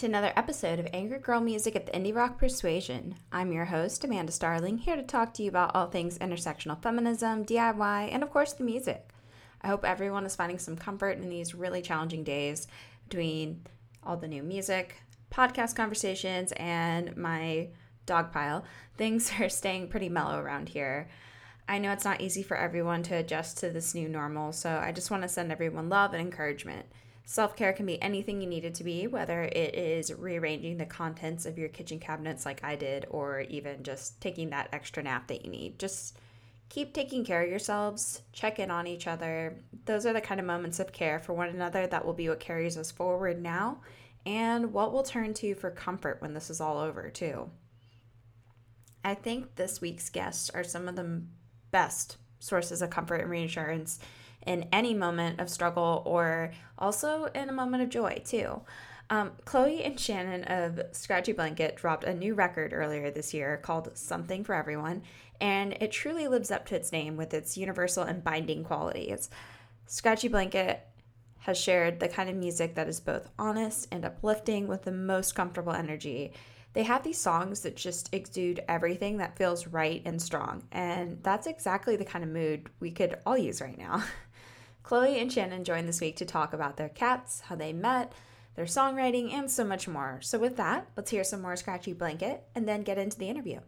to another episode of Angry Girl Music at the Indie Rock Persuasion. I'm your host, Amanda Starling, here to talk to you about all things intersectional feminism, DIY, and of course the music. I hope everyone is finding some comfort in these really challenging days between all the new music, podcast conversations, and my dog pile. Things are staying pretty mellow around here. I know it's not easy for everyone to adjust to this new normal, so I just want to send everyone love and encouragement. Self care can be anything you need it to be, whether it is rearranging the contents of your kitchen cabinets like I did, or even just taking that extra nap that you need. Just keep taking care of yourselves, check in on each other. Those are the kind of moments of care for one another that will be what carries us forward now and what we'll turn to for comfort when this is all over, too. I think this week's guests are some of the best sources of comfort and reassurance in any moment of struggle or also in a moment of joy, too. Um, Chloe and Shannon of Scratchy Blanket dropped a new record earlier this year called Something for Everyone, and it truly lives up to its name with its universal and binding qualities. Scratchy Blanket has shared the kind of music that is both honest and uplifting with the most comfortable energy. They have these songs that just exude everything that feels right and strong, and that's exactly the kind of mood we could all use right now. Chloe and Shannon joined this week to talk about their cats, how they met, their songwriting, and so much more. So, with that, let's hear some more Scratchy Blanket and then get into the interview.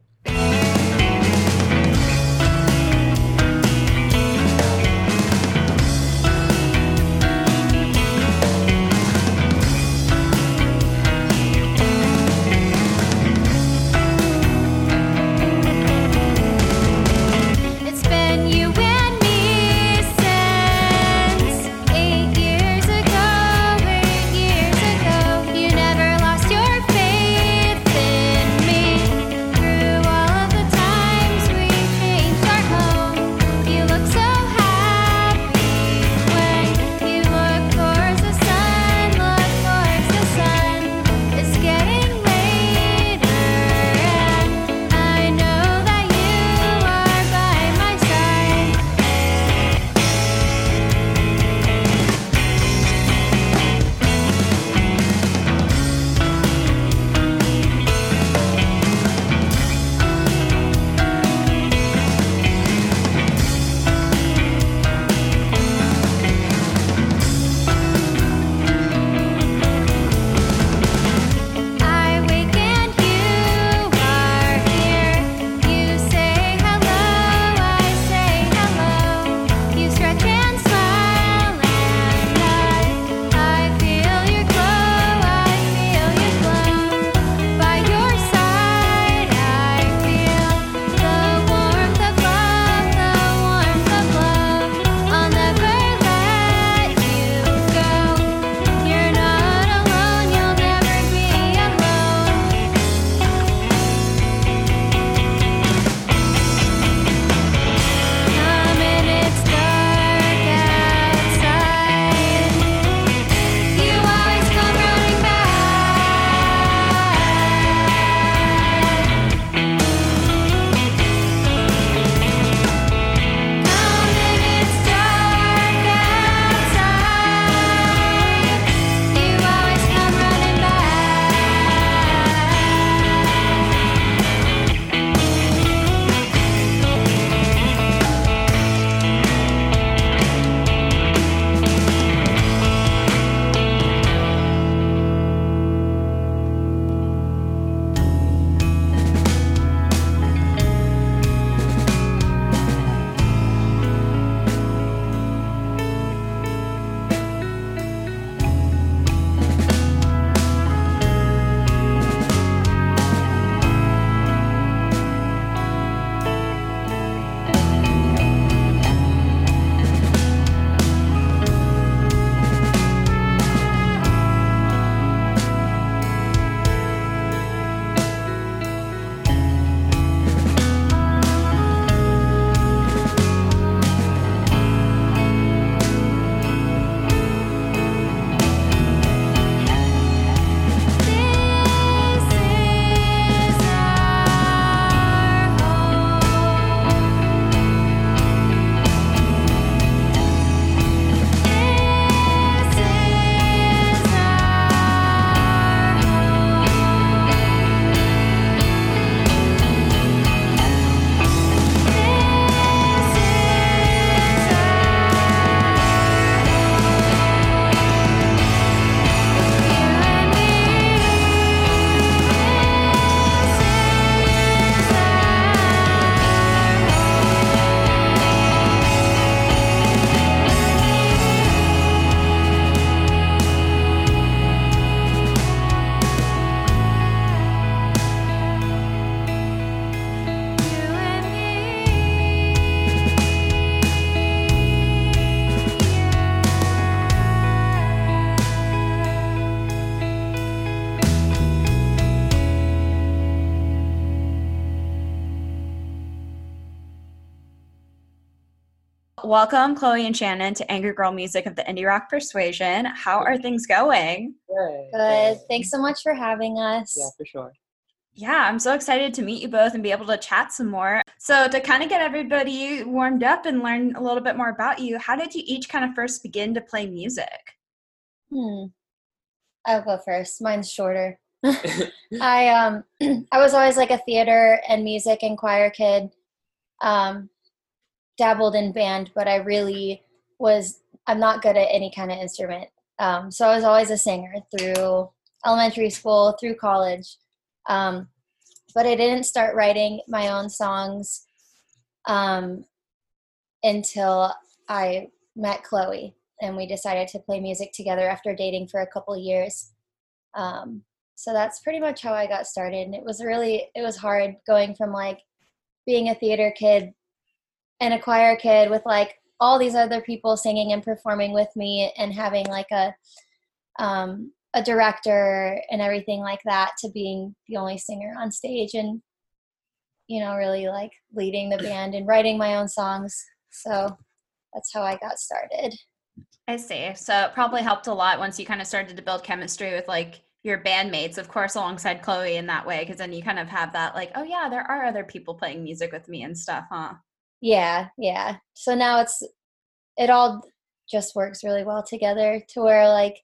Welcome, Chloe and Shannon, to Angry Girl Music of the Indie Rock Persuasion. How are things going? Good. Good. Thanks so much for having us. Yeah, for sure. Yeah, I'm so excited to meet you both and be able to chat some more. So, to kind of get everybody warmed up and learn a little bit more about you, how did you each kind of first begin to play music? Hmm. I'll go first. Mine's shorter. I um I was always like a theater and music and choir kid. Um dabbled in band, but I really was I'm not good at any kind of instrument. Um so I was always a singer through elementary school, through college. Um but I didn't start writing my own songs um until I met Chloe and we decided to play music together after dating for a couple years. Um, so that's pretty much how I got started. And it was really, it was hard going from like being a theater kid and a choir kid with like all these other people singing and performing with me and having like a, um, a director and everything like that to being the only singer on stage and, you know, really like leading the band and writing my own songs. So that's how I got started. I see. So, it probably helped a lot once you kind of started to build chemistry with like your bandmates, of course, alongside Chloe in that way, because then you kind of have that, like, oh, yeah, there are other people playing music with me and stuff, huh? Yeah, yeah. So now it's it all just works really well together to where like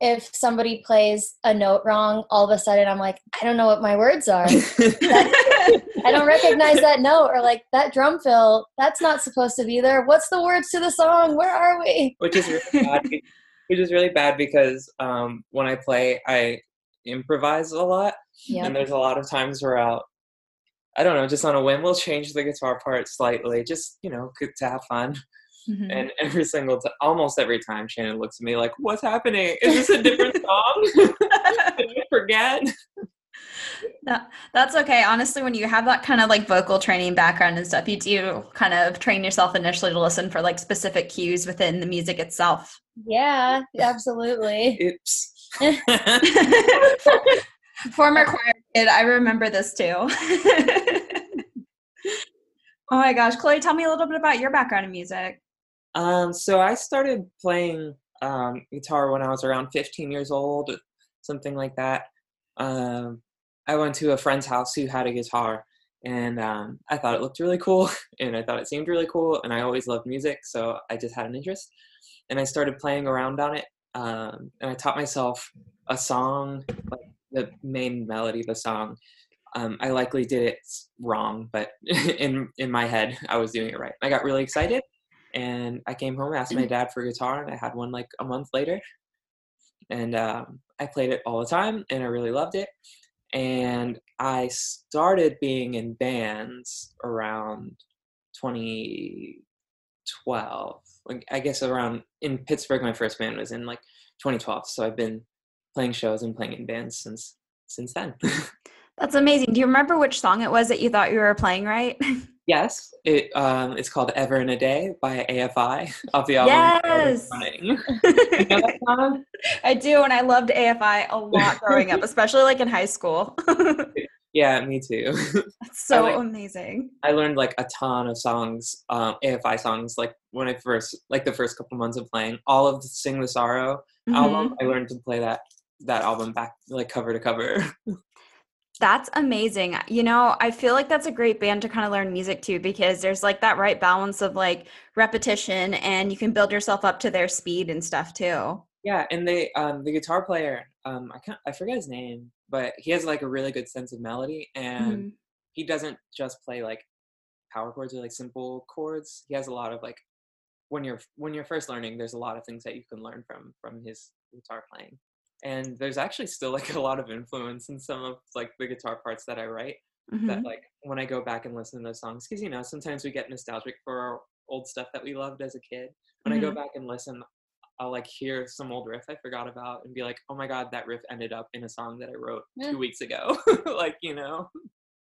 if somebody plays a note wrong, all of a sudden I'm like, I don't know what my words are. I don't recognize that note or like that drum fill, that's not supposed to be there. What's the words to the song? Where are we? which is really bad. Which is really bad because um, when I play, I improvise a lot, and there's a lot of times where I'll, I don't know, just on a whim, we'll change the guitar part slightly, just you know, c- to have fun. Mhm. And every single, t- almost every time, Shannon looks at me like, "What's happening? Is this a different song? Did I forget?" That- That's okay. Honestly, when you have that kind of like vocal training background and stuff, you do kind of train yourself initially to listen for like specific cues within the music itself. Yeah, absolutely. Oops. Former choir kid, I remember this too. oh my gosh, Chloe, tell me a little bit about your background in music. Um, so I started playing um, guitar when I was around 15 years old, something like that. Um, I went to a friend's house who had a guitar, and um, I thought it looked really cool, and I thought it seemed really cool, and I always loved music, so I just had an interest, and I started playing around on it, um, and I taught myself a song, like the main melody of the song. Um, I likely did it wrong, but in in my head, I was doing it right. I got really excited, and I came home, asked my dad for a guitar, and I had one like a month later. And um, I played it all the time, and I really loved it. And I started being in bands around 2012. Like I guess around in Pittsburgh, my first band was in like 2012. So I've been playing shows and playing in bands since since then. That's amazing. Do you remember which song it was that you thought you were playing right? yes, it um, it's called "Ever and a Day" by AFI off the album. Yes! You know? I do, and I loved AFI a lot growing up, especially like in high school. Yeah, me too. That's so like- amazing. I learned like a ton of songs, um, AFI songs, like when I first, like the first couple months of playing all of the Sing the Sorrow Mhm. album. I learned to play that that album back like cover to cover. That's amazing. You know, I feel like that's a great band to kind of learn music to because there's like that right balance of like repetition and you can build yourself up to their speed and stuff too. yeah, and they um, the guitar player, um, I can't, I forget his name, but he has like a really good sense of melody, and Mhm. he doesn't just play like power chords or like simple chords. He has a lot of like when you're when you're first learning, there's a lot of things that you can learn from from his guitar playing. And there's actually still like a lot of influence in some of like the guitar parts that I write. Mhm. That like when I go back and listen to those songs, because you know sometimes we get nostalgic for our old stuff that we loved as a kid. When I go Mhm. back and listen, I'll like hear some old riff I forgot about and be like, oh my god, that riff ended up in a song that I wrote Yeah. two weeks ago. like you know.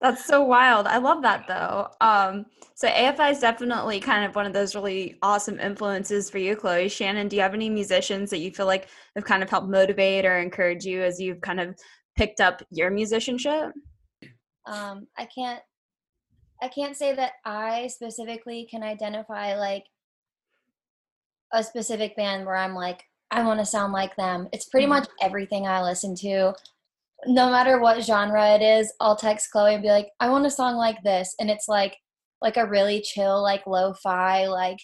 That's so wild. I love that though. Um, so AFI is definitely kind of one of those really awesome influences for you, Chloe. Shannon, do you have any musicians that you feel like have kind of helped motivate or encourage you as you've kind of picked up your musicianship? um, I can't I can't say that I specifically can identify like a specific band where I'm like, I want to sound like them. It's pretty much everything I listen to. No matter what genre it is, I'll text Chloe and be like, I want a song like this. And it's like like a really chill, like lo-fi, like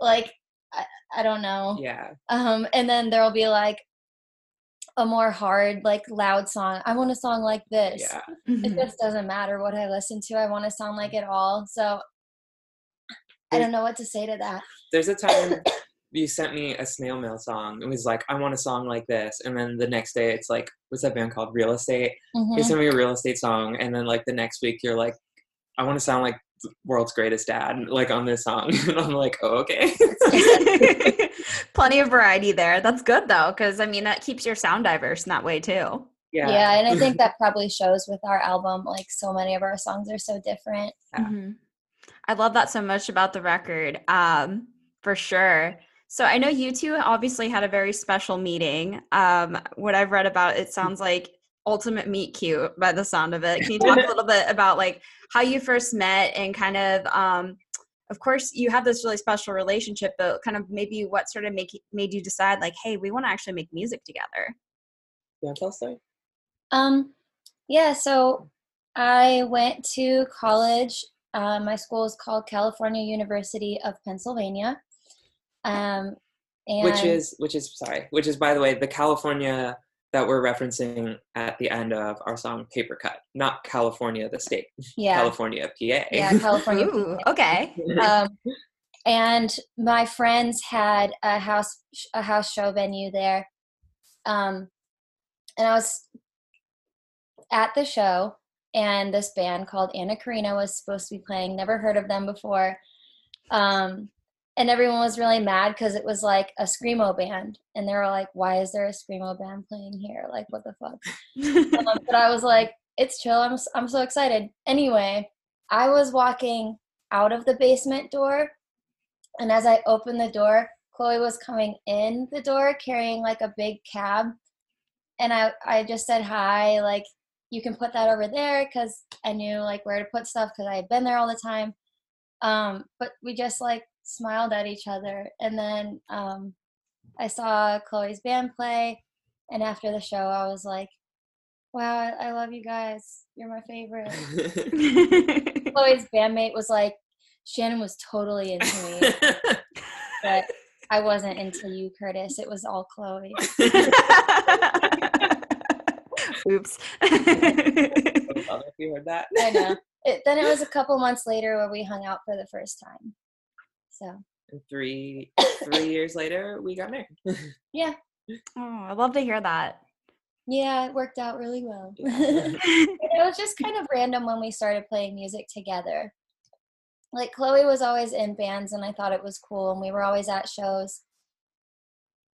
like I, I don't know. Yeah. Um, and then there'll be like a more hard, like loud song. I want a song like this. Yeah. It Mhm. just doesn't matter what I listen to. I want to sound like it all. So I don't know what to say to that. There's a time you sent me a Snail Mail song. It was like, I want a song like this. And then the next day it's like, what's that band called? Real Estate. You Mhm. sent me a Real Estate song. And then like the next week you're like, I want to sound like the world's greatest dad, like on this song. And I'm like, oh, okay. Plenty of variety there. That's good though, because I mean that keeps your sound diverse in that way too. yeah. Yeah, and I think that probably shows with our album. Like so many of our songs are so different. Yeah. Mhm. I love that so much about the record, um, for sure. So I know you two obviously had a very special meeting. Um, what I've read about, it sounds like ultimate meet cute by the sound of it. Can you talk a little bit about like how you first met and kind of, um, of course, you have this really special relationship, but kind of maybe what sort of make made you decide like, hey, we want to actually make music together. You want to tell a story? Um, yeah, so I went to college. Uh, my school is called California University of Pennsylvania. Um, and which is which is sorry which is by the way the california that we're referencing at the end of our song paper cut not california the state yeah, california pa yeah, California. Ooh, okay. um, and my friends had a house a house show venue there. Um, and i was at the show and this band called Anna Karina was supposed to be playing. Never heard of them before. Um, and everyone was really mad because it was like a screamo band and they were like why is there a screamo band playing here like what the fuck um, but I was like, it's chill. I'm I'm so excited. Anyway, I was walking out of the basement door, and as I opened the door, Chloe was coming in the door carrying like a big cab, and I I just said hi, like you can put that over there because I knew like where to put stuff because I had been there all the time. Um, but we just like smiled at each other, and then um, I saw Chloe's band play, and after the show, I was like wow, I, I love you guys. You're my favorite. Chloe's bandmate was like, Shannon was totally into me, but I wasn't into you, Curtis. It was all Chloe. Oops. if you heard that I know. It, then it was a couple months later where we hung out for the first time. So And three three years later we got married yeah, oh, I love to hear that. yeah, it worked out really well. It was just kind of random when we started playing music together. Like Chloe was always in bands and I thought it was cool and we were always at shows.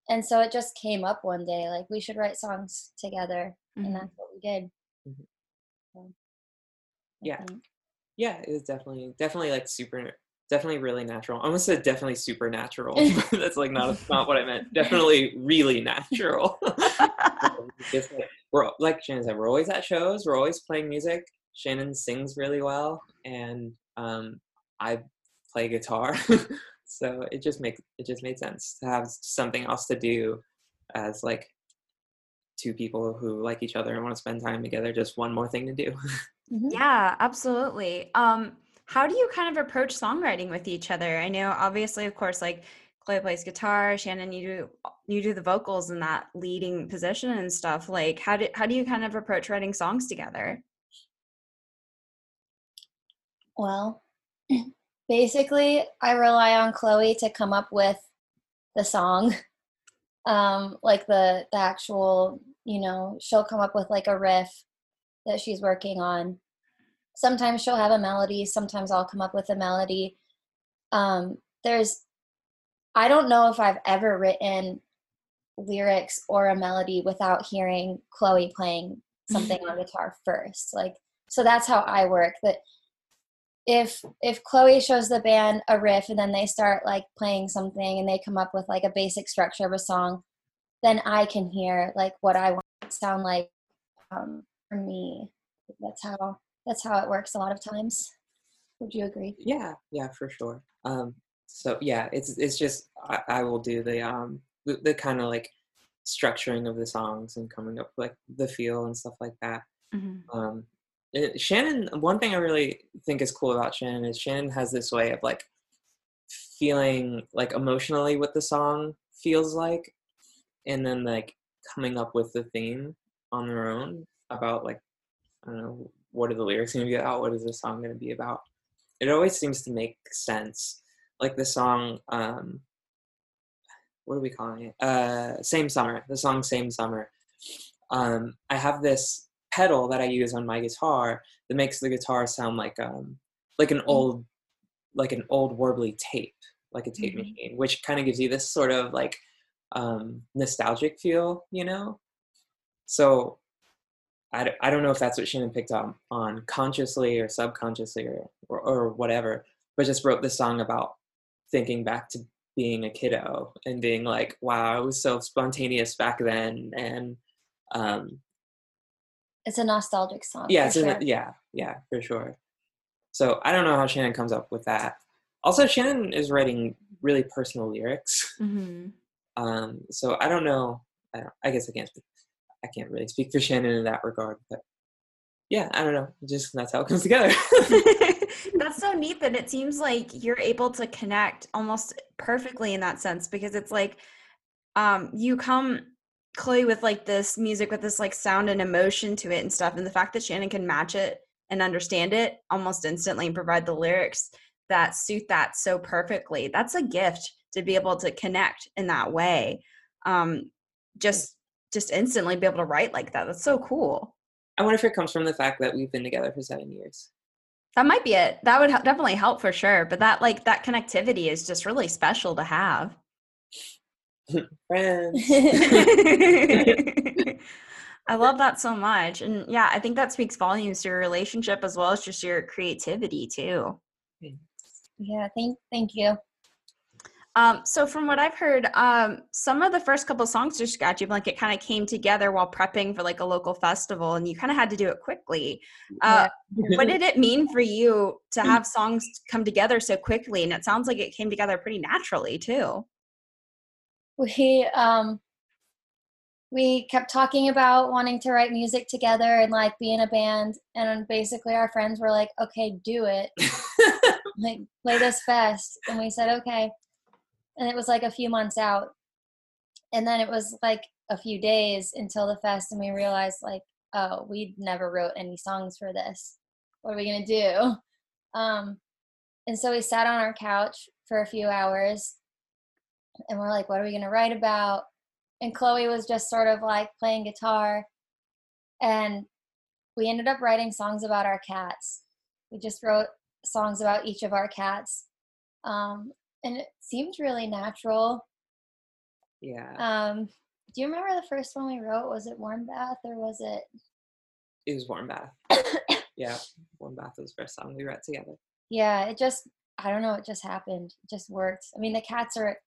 And so it just came up one day like we should write songs together and Mhm. that's what we did. Mhm. So, Yeah. think- yeah it was definitely definitely like super definitely really natural. I almost said definitely supernatural but that's like not not what i meant. Definitely really natural. Just like, we're like shannon said we're always at shows we're always playing music. Shannon sings really well and um i play guitar. So it just makes it just made sense to have something else to do as like two people who like each other and want to spend time together just one more thing to do. Mhm. Yeah, absolutely. Um, how do you kind of approach songwriting with each other? I know, obviously, of course, like Chloe plays guitar, Shannon, you do you do the vocals in that leading position and stuff. Like, how do how do you kind of approach writing songs together? Well, basically, I rely on Chloe to come up with the song. Um, like the the actual, you know, she'll come up with like a riff that she's working on. Sometimes she'll have a melody, sometimes I'll come up with a melody. Um, there's I don't know if I've ever written lyrics or a melody without hearing Chloe playing something on guitar first. Like so that's how I work. That if if Chloe shows the band a riff and then they start like playing something and they come up with like a basic structure of a song, then I can hear like what I want it to sound like um, for me. That's how that's how it works a lot of times. Would you agree? Yeah, yeah, for sure. Um, so yeah, it's it's just I, I will do the um the, the kind of like structuring of the songs and coming up with like the feel and stuff like that. Mhm. Um, it- Shannon, one thing I really think is cool about Shannon is Shannon has this way of like feeling like emotionally what the song feels like, and then like coming up with the theme on their own about like I don't know what are the lyrics going to be about, what is the song going to be about. It always seems to make sense. Like the song, um, what are we calling it? Uh, Same Summer. The song Same Summer. Um, I have this pedal that I use on my guitar that makes the guitar sound like um like an old like an old warbly tape, like a tape Mhm. machine, which kind of gives you this sort of like um nostalgic feel, you know? So I, I don't know if that's what Shannon picked up on consciously or subconsciously or, or, or whatever, but just wrote this song about thinking back to being a kiddo and being like, wow, I was so spontaneous back then. And um, It's a nostalgic song. yeah, for it's in the- yeah, yeah, for sure. So I don't know how Shannon comes up with that. Also, Shannon is writing really personal lyrics. Mhm. Um, so I don't know. I, don't, I guess I can't. I can't really speak for Shannon in that regard, but yeah, I don't know. Just that's how it comes together. That's so neat that it seems like you're able to connect almost perfectly in that sense because it's like um you come Chloe with like this music with this like sound and emotion to it and stuff and the fact that Shannon can match it and understand it almost instantly and provide the lyrics that suit that so perfectly. That's a gift to be able to connect in that way. Um just just instantly be able to write like that. That's so cool. I wonder if it comes from the fact that we've been together for seven years. That might be it. That would hel- definitely help for sure. But that like that connectivity is just really special to have. Friends. I love that so much. And yeah, I think that speaks volumes to your relationship as well as just your creativity too. Mm. yeah, thank thank you. Um, so from what I've heard, um, some of the first couple songs to Scratchy Blanket kind of came together while prepping for like a local festival and you kind of had to do it quickly. Uh, what did it mean for you to have songs come together so quickly? And it sounds like it came together pretty naturally too. we um we kept talking about wanting to write music together and like be in a band and basically our friends were like okay do it like play this fest and we said okay and it was like a few months out. And then it was like a few days until the fest and we realized like oh we never wrote any songs for this. What are we to do? Um and so we sat on our couch for a few hours and we're like what are we to write about? And chloe was just sort of like playing guitar and we ended up writing songs about our cats. We just wrote songs about each of our cats um, and it seemed really natural yeah, um, do you remember the first one we wrote was it warm bath or was it it was Warm Bath. Yeah, Warm Bath was the first song we wrote together. yeah it just i don't know it just happened it just worked i mean the cats are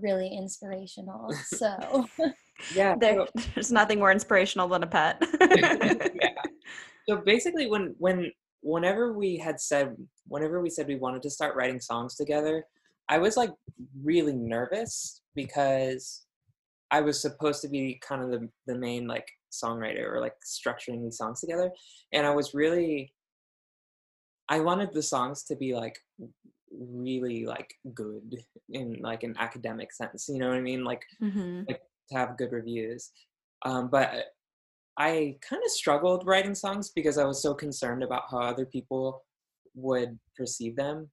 really inspirational so Yeah. There, there's nothing more inspirational than a pet. yeah. So basically, when when whenever we had said whenever we said we wanted to start writing songs together, I was like really nervous because I was supposed to be kind of the the main like songwriter or like structuring these songs together, and I was really I wanted the songs to be like really like good in like an academic sense. You know what I mean? Like hmm to have good reviews. Um, but I kind of struggled writing songs because I was so concerned about how other people would perceive them.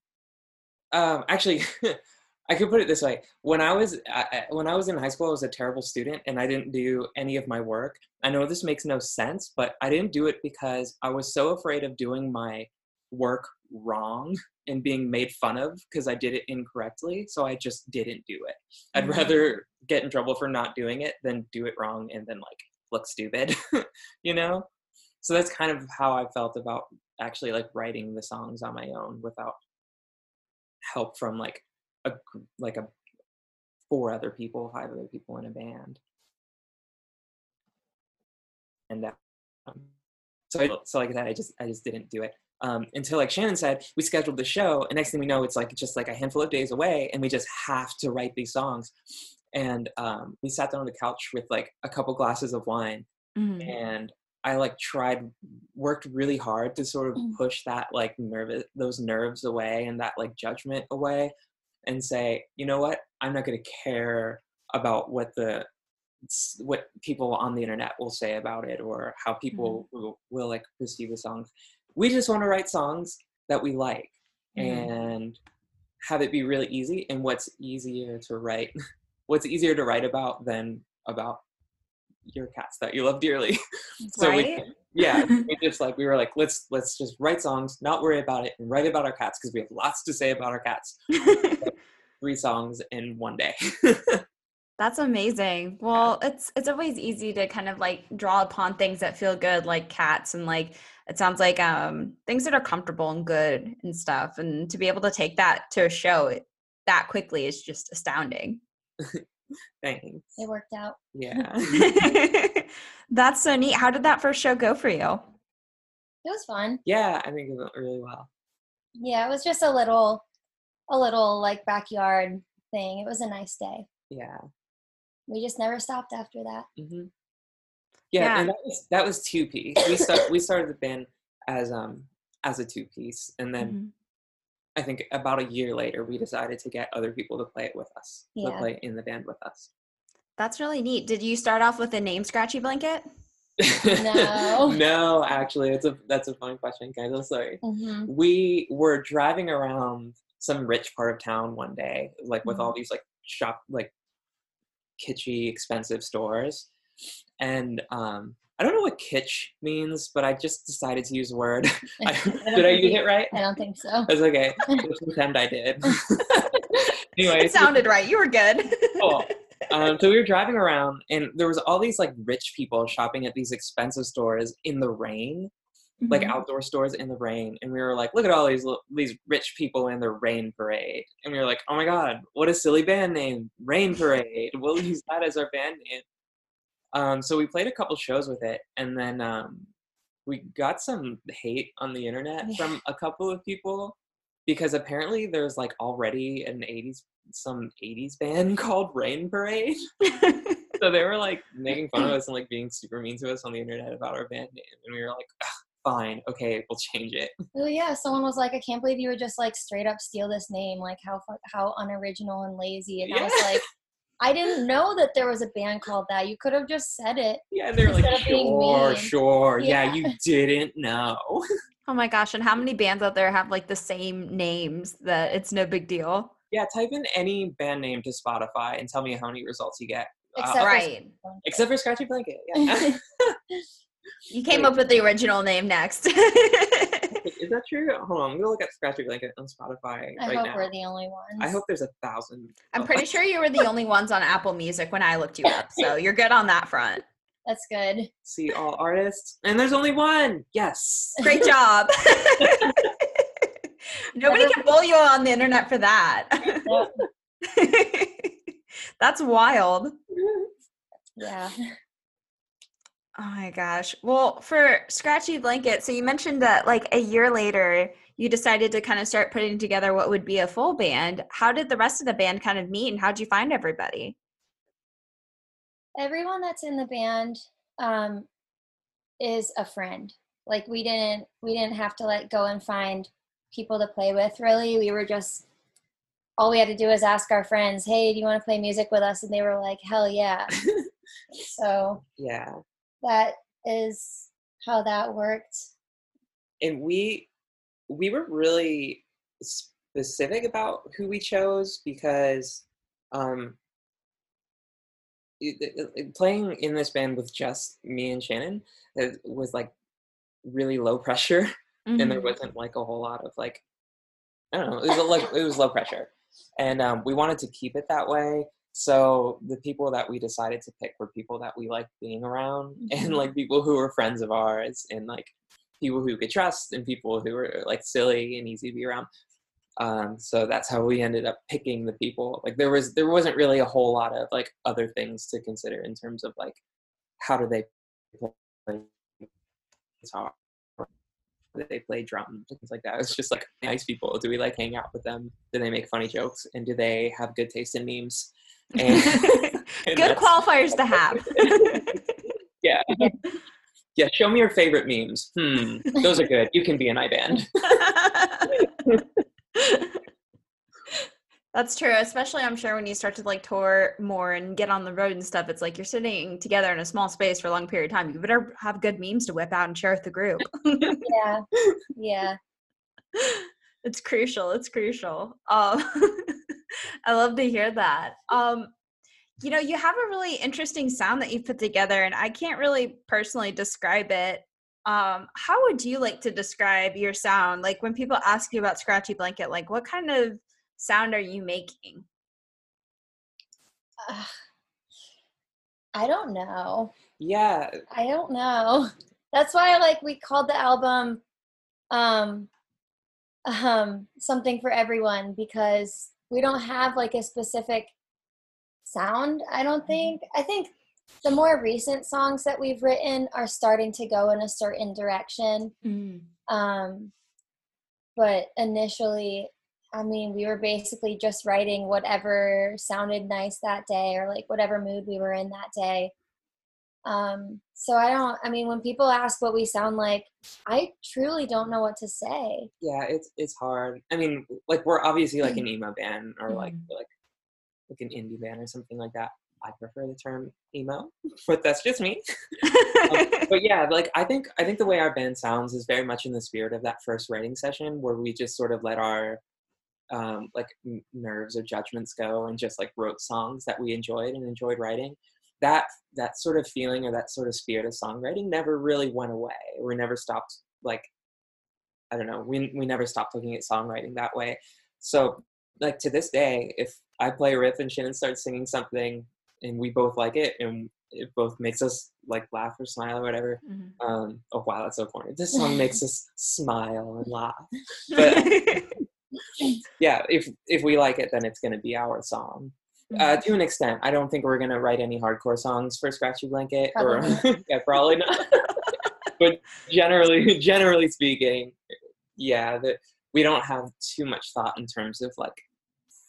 Um, actually, I could put it this way: when I was I, when I was in high school, I was a terrible student, and I didn't do any of my work. I know this makes no sense, but I didn't do it because I was so afraid of doing my work wrong and being made fun of because I did it incorrectly. So I just didn't do it. I'd Mhm. rather get in trouble for not doing it than do it wrong and then like look stupid, you know? So that's kind of how I felt about actually like writing the songs on my own without help from like a like a four other people, five other people in a band. And that, um, so I, so like that, I just I just didn't do it. um, until like Shannon said, we scheduled the show, and next thing we know, it's like just like a handful of days away, and we just have to write these songs. And um, we sat down on the couch with like a couple glasses of wine, Mhm. and I like tried, worked really hard to sort of Mm. push that like nervous, those nerves away and that like judgment away, and say, you know what, I'm not going to care about what the what people on the internet will say about it or how people will, will like perceive the songs. We just want to write songs that we like Mhm. and have it be really easy. And what's easier to write? What's easier to write about than about your cats that you love dearly? so we, yeah, we just like we were like, let's let's just write songs, not worry about it, and write about our cats because we have lots to say about our cats. Three songs in one day. That's amazing. Well, it's it's always easy to kind of like draw upon things that feel good, like cats, and like it sounds like um things that are comfortable and good and stuff. And to be able to take that to a show that quickly is just astounding. Thanks. It worked out. Yeah. That's so neat. How did that first show go for you? It was fun. Yeah, I think it went really well. Yeah, it was just a little, a little like backyard thing. It was a nice day. Yeah. We just never stopped after that. hmm Yeah, and Yeah. that was that was two piece. We start we started the band as um as a two piece, and then Mhm. I think about a year later we decided to get other people to play it with us, to play in the band with us. That's really neat. Did you start off with a name scratchy blanket? No. no, actually, it's a that's a fun question, guys. I'm sorry. hmm We were driving around some rich part of town one day, like with all these like shop like kitschy, expensive stores, and um, I don't know what kitsch means, but I just decided to use the word. I, did I use it right? I don't think so. That's okay. Just pretend I did. anyway, It sounded right. You were good. cool. Um, so we were driving around, and there was all these like rich people shopping at these expensive stores in the rain, like Mhm. outdoor stores in the rain. And we were like, "Look at all these these rich people in the rain parade." And we were like, "Oh my god, what a silly band name, Rain Parade! We'll use that as our band name." Um, so we played a couple shows with it, and then um, we got some hate on the internet Yeah. from a couple of people because apparently there's like already an 80s some 80s band called Rain Parade. so they were like making fun of us and like being super mean to us on the internet about our band name, and we were like, fine, okay, we'll change it. Oh yeah, someone was like, "I can't believe you would just like straight up steal this name. Like how how unoriginal and lazy." And I was like, "I didn't know that there was a band called that. You could have just said it." Yeah, they're like, Instead of being sure, sure, yeah. Yeah. you didn't know. oh my gosh. And how many bands out there have like the same names that it's no big deal? yeah, type in any band name to Spotify and tell me how many results you get. Uh, Except for right. Stone except for Scratchy Blanket. Yeah. You came Wait. up with the original name next. Is that true? Hold on, I'm gonna look at Scratchy Blanket on Spotify I right hope now. we're the only ones. I hope there's a thousand. I'm pretty sure you were the only ones on Apple Music when I looked you up. So you're good on that front. that's good. See all artists, and there's only one. Yes. Great job. Nobody can bully you on the internet for that. That's wild. Yeah. Oh my gosh. Well, for Scratchy Blanket, so you mentioned that like a year later, you decided to kind of start putting together what would be a full band. How did the rest of the band kind of meet and how'd you find everybody? Everyone that's in the band um, is a friend. Like we didn't we didn't have to like go and find people to play with. Really, we were just all we had to do was ask our friends, "Hey, do you want to play music with us?" And they were like, "Hell yeah!" so yeah. That is how that worked. and we we were really specific about who we chose because um playing in this band with just me and Shannon was like really low pressure and there Mhm. wasn't like a whole lot of like I don't know it was like it was low pressure and um, we wanted to keep it that way so the people that we decided to pick were people that we liked being around and Mhm. like people who were friends of ours and like people who we could trust and people who were like silly and easy to be around um, so that's how we ended up picking the people like there was there wasn't really a whole lot of like other things to consider in terms of like how do they play guitar Do they play drums? Things like that. It's just like nice people. Do we like hang out with them? Do they make funny jokes? And do they have good taste in memes? And, and Good qualifiers to have. Yeah. Yeah. Show me your favorite memes. Hmm. Those are good. You can be an I band. That's true, especially I'm sure when you start to like tour more and get on the road and stuff. It's like you're sitting together in a small space for a long period of time. You better have good memes to whip out and share with the group. Yeah. Yeah. it's crucial. It's crucial. Um, I love to hear that. Um, you know, you have a really interesting sound that you've put together, and I can't really personally describe it. Um, how would you like to describe your sound? Like when people ask you about Scratchy Blanket, like what kind of sound are you making? Ugh. I don't know. Yeah. I don't know. That's why like we called the album um um something for everyone because we don't have like a specific sound, I don't think. I think the more recent songs that we've written are starting to go in a certain direction. Um but initially I mean, we were basically just writing whatever sounded nice that day or like whatever mood we were in that day. Um, so I don't, I mean, when people ask what we sound like, I truly don't know what to say. Yeah. It's it's hard. I mean, like we're obviously like an emo band or like like like an indie band or something like that. I prefer the term emo, but that's just me. Um, but yeah, like I think I think the way our band sounds is very much in the spirit of that first writing session where we just sort of let our um, like nerves or judgments go and just like wrote songs that we enjoyed and enjoyed writing. That that sort of feeling or that sort of spirit of songwriting never really went away. We never stopped like I don't know. We we never stopped looking at songwriting that way. So like to this day, if I play a riff and Shannon starts singing something and we both like it and it both makes us like laugh or smile or whatever. Mhm. Um, oh wow, that's so corny. This song makes us smile and laugh. But yeah, if if we like it, then it's gonna be our song. Uh, to an extent, I don't think we're gonna write any hardcore songs for Scratchy Blanket, or Probably yeah, probably not. but generally, generally speaking, yeah, that we don't have too much thought in terms of like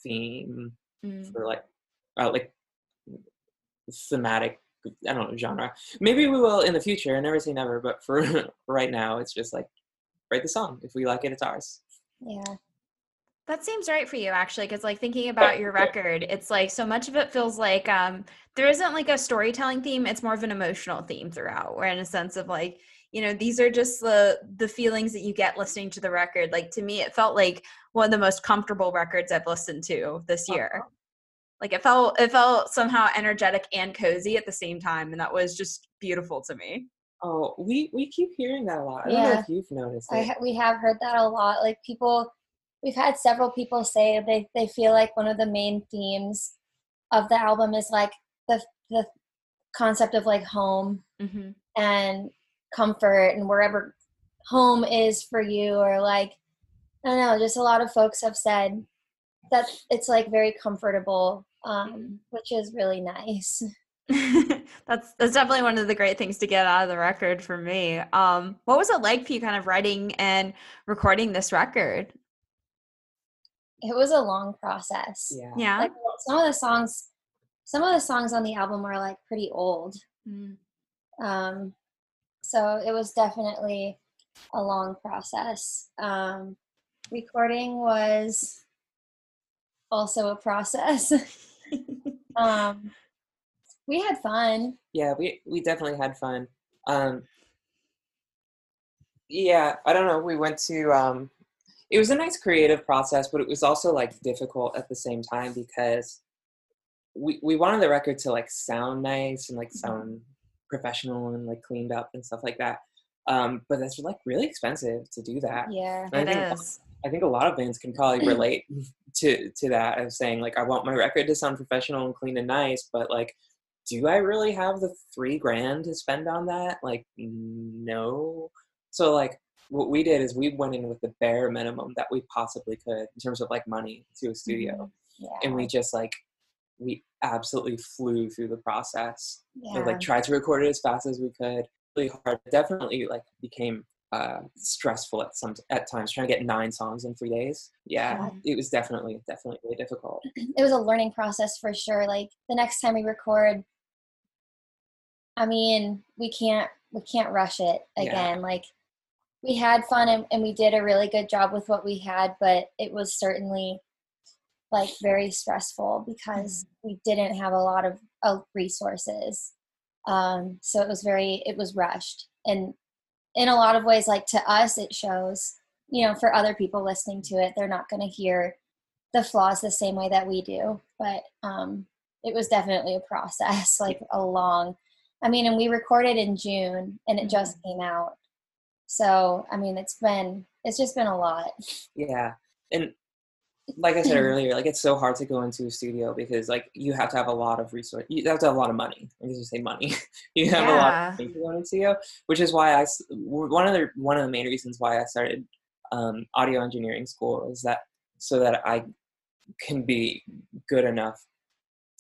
theme Mm. for like uh, like thematic I don't know genre. Maybe we will in the future. I never say never, but for right now, it's just like write the song. If we like it, it's ours. Yeah. That seems right for you, actually, because like thinking about your record, it's like so much of it feels like um there isn't like a storytelling theme; it's more of an emotional theme throughout. Where in a sense of like you know these are just the the feelings that you get listening to the record. Like to me, it felt like one of the most comfortable records I've listened to this year. Like it felt it felt somehow energetic and cozy at the same time, and that was just beautiful to me. Oh, we we keep hearing that a lot. I don't know Yeah. if you've noticed I it. ha- we have heard that a lot. Like people, we've had several people say they, they feel like one of the main themes of the album is like the the concept of like home Mm-hmm. and comfort and wherever home is for you or like I don't know, just a lot of folks have said that it's like very comfortable, um, which is really nice. that's that's definitely one of the great things to get out of the record for me. Um, what was it like for you, kind of writing and recording this record? It was a long process. Yeah. Yeah. Like some of the songs, some of the songs on the album are like pretty old. Mm. Um, so it was definitely a long process. Um, recording was also a process. um, we had fun. Yeah, we we definitely had fun. Um, yeah, I don't know. We went to. Um, it was a nice creative process, but it was also like difficult at the same time because we we wanted the record to like sound nice and like sound professional and like cleaned up and stuff like that. Um, but that's like really expensive to do that. Yeah. I It think- is. I think a lot of bands can probably relate to to that of saying like I want my record to sound professional and clean and nice, but like, do I really have the three grand to spend on that? Like, no. So like, what we did is we went in with the bare minimum that we possibly could in terms of like money to a studio, Yeah. and we just like we absolutely flew through the process yeah. and like tried to record it as fast as we could. Really hard. Definitely like became uh, stressful at some at times trying to get nine songs in three days. Yeah, Yeah. it was definitely definitely really difficult. it was a learning process for sure. Like the next time we record, I mean, we can't we can't rush it again. Like we had fun and, and we did a really good job with what we had, but it was certainly like very stressful because we didn't have a lot of, of resources. Um, so it was very it was rushed. And in a lot of ways like to us it shows you know for other people listening to it they're not going to hear the flaws the same way that we do. But um it was definitely a process like a long i mean and we recorded in june and it just came out so i mean it's been it's just been a lot Yeah, and like I said earlier, like it's so hard to go into a studio because like you have to have a lot of resource. You have to have a lot of money. I guess you say money. you have a lot of money to go into a studio, which is why I one of the one of the main reasons why I started um, audio engineering school is that so that I can be good enough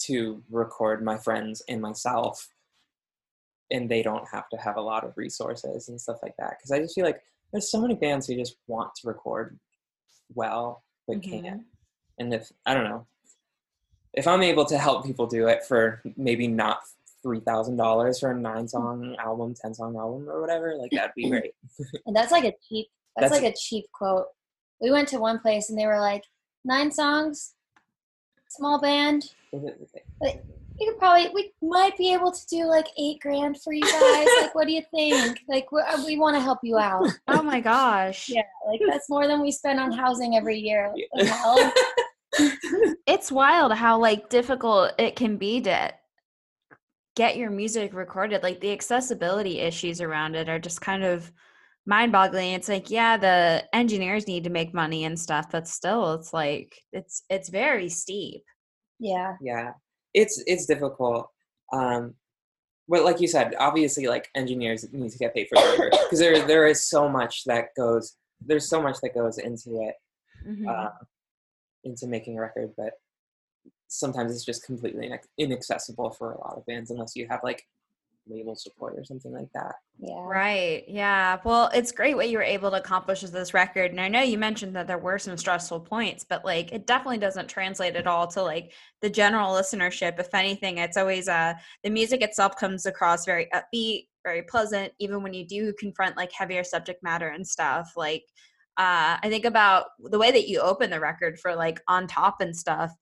to record my friends and myself and they don't have to have a lot of resources and stuff like that because i just feel like there's so many bands who just want to record well but Mhm. can't and if i don't know if i'm able to help people do it for maybe not $3000 for a nine song album 10 song album or whatever like that'd be great. And that's like a cheap that's, That's- like a cheap quote. We went to one place and they were like nine songs small band you could probably we might be able to do like eight grand for you guys like what do you think like we, uh, we want to help you out Oh my gosh. yeah like that's more than we spend on housing every year What the hell? It's wild how like difficult it can be to get your music recorded. Like the accessibility issues around it are just kind of mind-boggling. It's like, yeah, the engineers need to make money and stuff, but still it's like it's it's very steep. yeah yeah it's it's difficult um but like you said obviously like engineers need to get paid for labor because there there is so much that goes there's so much that goes into it Mhm. uh, into making a record but sometimes it's just completely inaccessible for a lot of bands unless you have like label support or something like that yeah Right. Yeah. Well, it's great what you were able to accomplish with this record. And I know you mentioned that there were some stressful points, but like it definitely doesn't translate at all to like the general listenership. If anything, it's always uh the music itself comes across very upbeat, very pleasant, even when you do confront like heavier subject matter and stuff. Like uh I think about the way that you open the record for like on top and stuff.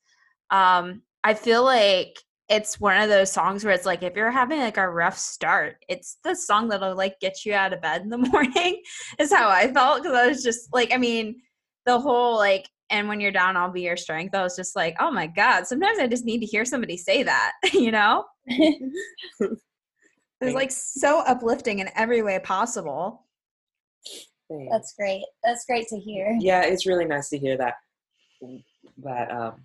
Um, I feel like it's one of those songs where it's like if you're having like a rough start, it's the song that'll like get you out of bed in the morning. is how I felt because I was just like, I mean, the whole like, and when you're down, I'll be your strength. I was just like, oh my god. Sometimes I just need to hear somebody say that, you know. It's Thank- like so uplifting in every way possible. That's great that's great to hear yeah it's really nice to hear that that um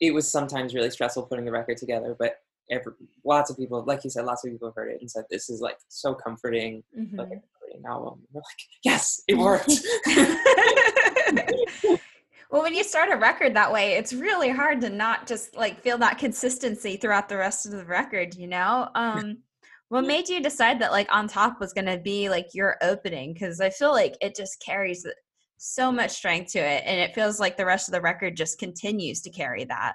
it was sometimes really stressful putting the record together but every, lots of people like you said lots of people have heard it and said this is like so comforting Mhm. like a comforting album we're like yes it worked. Well, when you start a record that way, it's really hard to not just like feel that consistency throughout the rest of the record, you know? Um what made you decide that like on top was going to be like your opening? Cuz I feel like it just carries so much strength to it and it feels like the rest of the record just continues to carry that.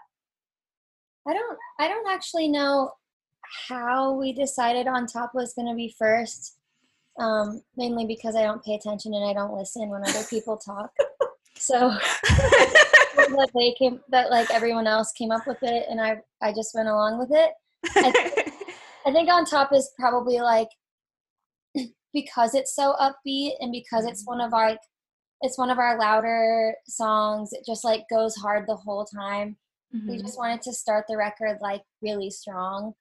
I don't I don't actually know how we decided on top was going to be first. Um, mainly because I don't pay attention and I don't listen when other people talk. So that they came that like everyone else came up with it and I I just went along with it. I think on top is probably like because it's so upbeat and because it's one of our it's one of our louder songs. It just like goes hard the whole time. We Mhm. just wanted to start the record like really strong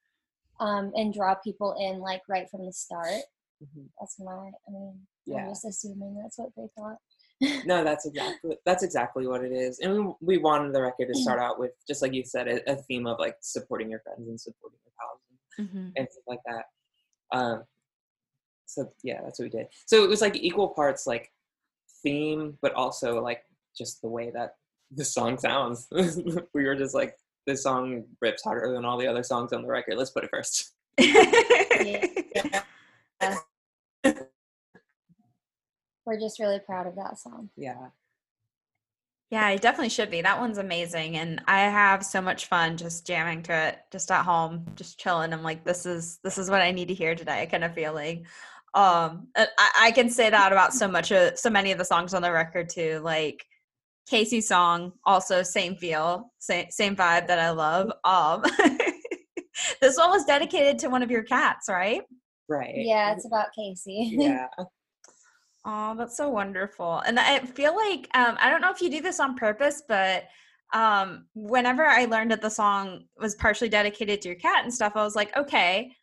um, and draw people in like right from the start. Mhm. That's my, I mean, Yeah. I'm just assuming that's what they thought. no that's exactly that's exactly what it is and we, we wanted the record to start out with just like you said a, a theme of like supporting your friends and supporting your pals Mhm. and stuff like that. Um, so yeah, that's what we did. So it was like equal parts like theme, but also like just the way that the song sounds. we were just like, this song rips harder than all the other songs on the record. Let's put it first. Yeah. we're just really proud of that song. Yeah. Yeah, it definitely should be. That one's amazing. And I have so much fun just jamming to it, just at home, just chilling. I'm like, this is this is what I need to hear today, kind of feeling. Um and I, I can say that about so much of so many of the songs on the record too. Like Casey's song, also same feel, same same vibe that I love. Um this one was dedicated to one of your cats, right? Right. Yeah, it's about Casey. Yeah. Oh, that's so wonderful. And I feel like um, I don't know if you do this on purpose, but um, whenever I learned that the song was partially dedicated to your cat and stuff, I was like, okay.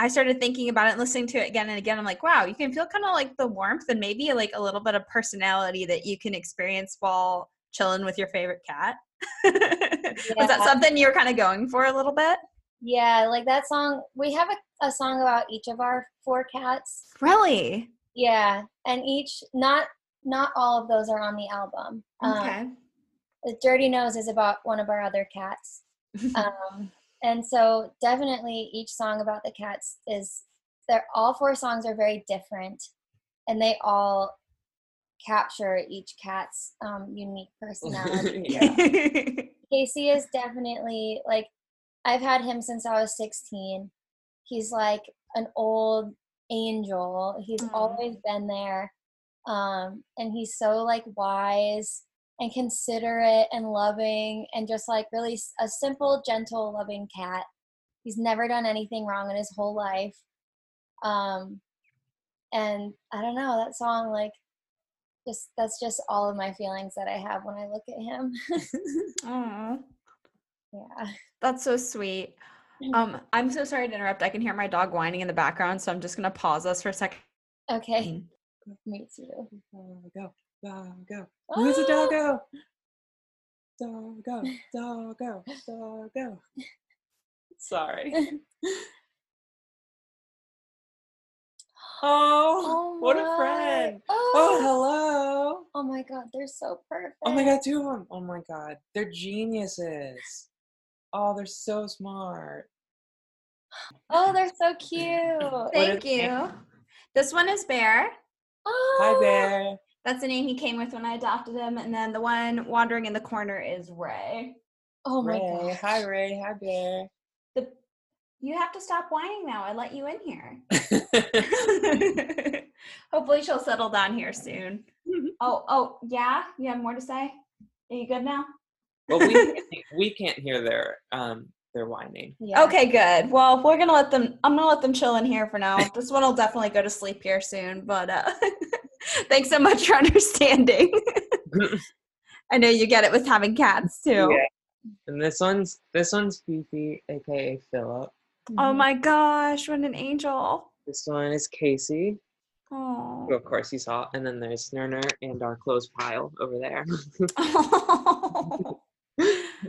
I started thinking about it and listening to it again and again. I'm like, wow, you can feel kind of like the warmth and maybe like a little bit of personality that you can experience while chilling with your favorite cat. Was that something you were kind of going for a little bit? Yeah, like that song. We have a, a song about each of our four cats. Really? Yeah, and each not not all of those are on the album. Um, Okay. the Dirty Nose is about one of our other cats. Um, and so definitely each song about the cats is they're all four songs are very different and they all capture each cat's um, unique personality. Casey is definitely like I've had him since I was 16. He's like an old angel. He's Aw. always been there. Um and he's so like wise and considerate and loving and just like really a simple, gentle, loving cat. He's never done anything wrong in his whole life. Um and I don't know, that song like just that's just all of my feelings that I have when I look at him. Aw. yeah. That's so sweet. Um, I'm so sorry to interrupt. I can hear my dog whining in the background, so I'm just gonna pause us for a second. Okay. Me too. Doggo, doggo. Where's the Ah! doggo? Doggo, doggo, doggo. Sorry. Oh, what a friend. Oh, Oh, hello. oh my god, they're so perfect. Oh my god, two of them. Oh my god. They're geniuses. Oh, they're so smart. Oh, they're so cute. Thank are they? you. This one is Bear. Oh, Hi, Bear. That's the name he came with when I adopted him, and then the one wandering in the corner is Ray. Oh my Ray. god. Hi, Ray. Hi, Bear. The you have to stop whining now. I let you in here. Hopefully, she'll settle down here soon. Oh, oh, yeah. You have more to say? Are you good now? well, we can't, we can't hear their um their whining. Yeah. Okay, good. Well, we're gonna let them. I'm gonna let them chill in here for now. This one will definitely go to sleep here soon. But uh, thanks so much for understanding. I know you get it with having cats too. Yeah. And this one's this one's Fifi, aka Philip. Oh my gosh, what an angel! This one is Casey, Oh. who of course you saw, and then there's Nerner and our clothes pile over there.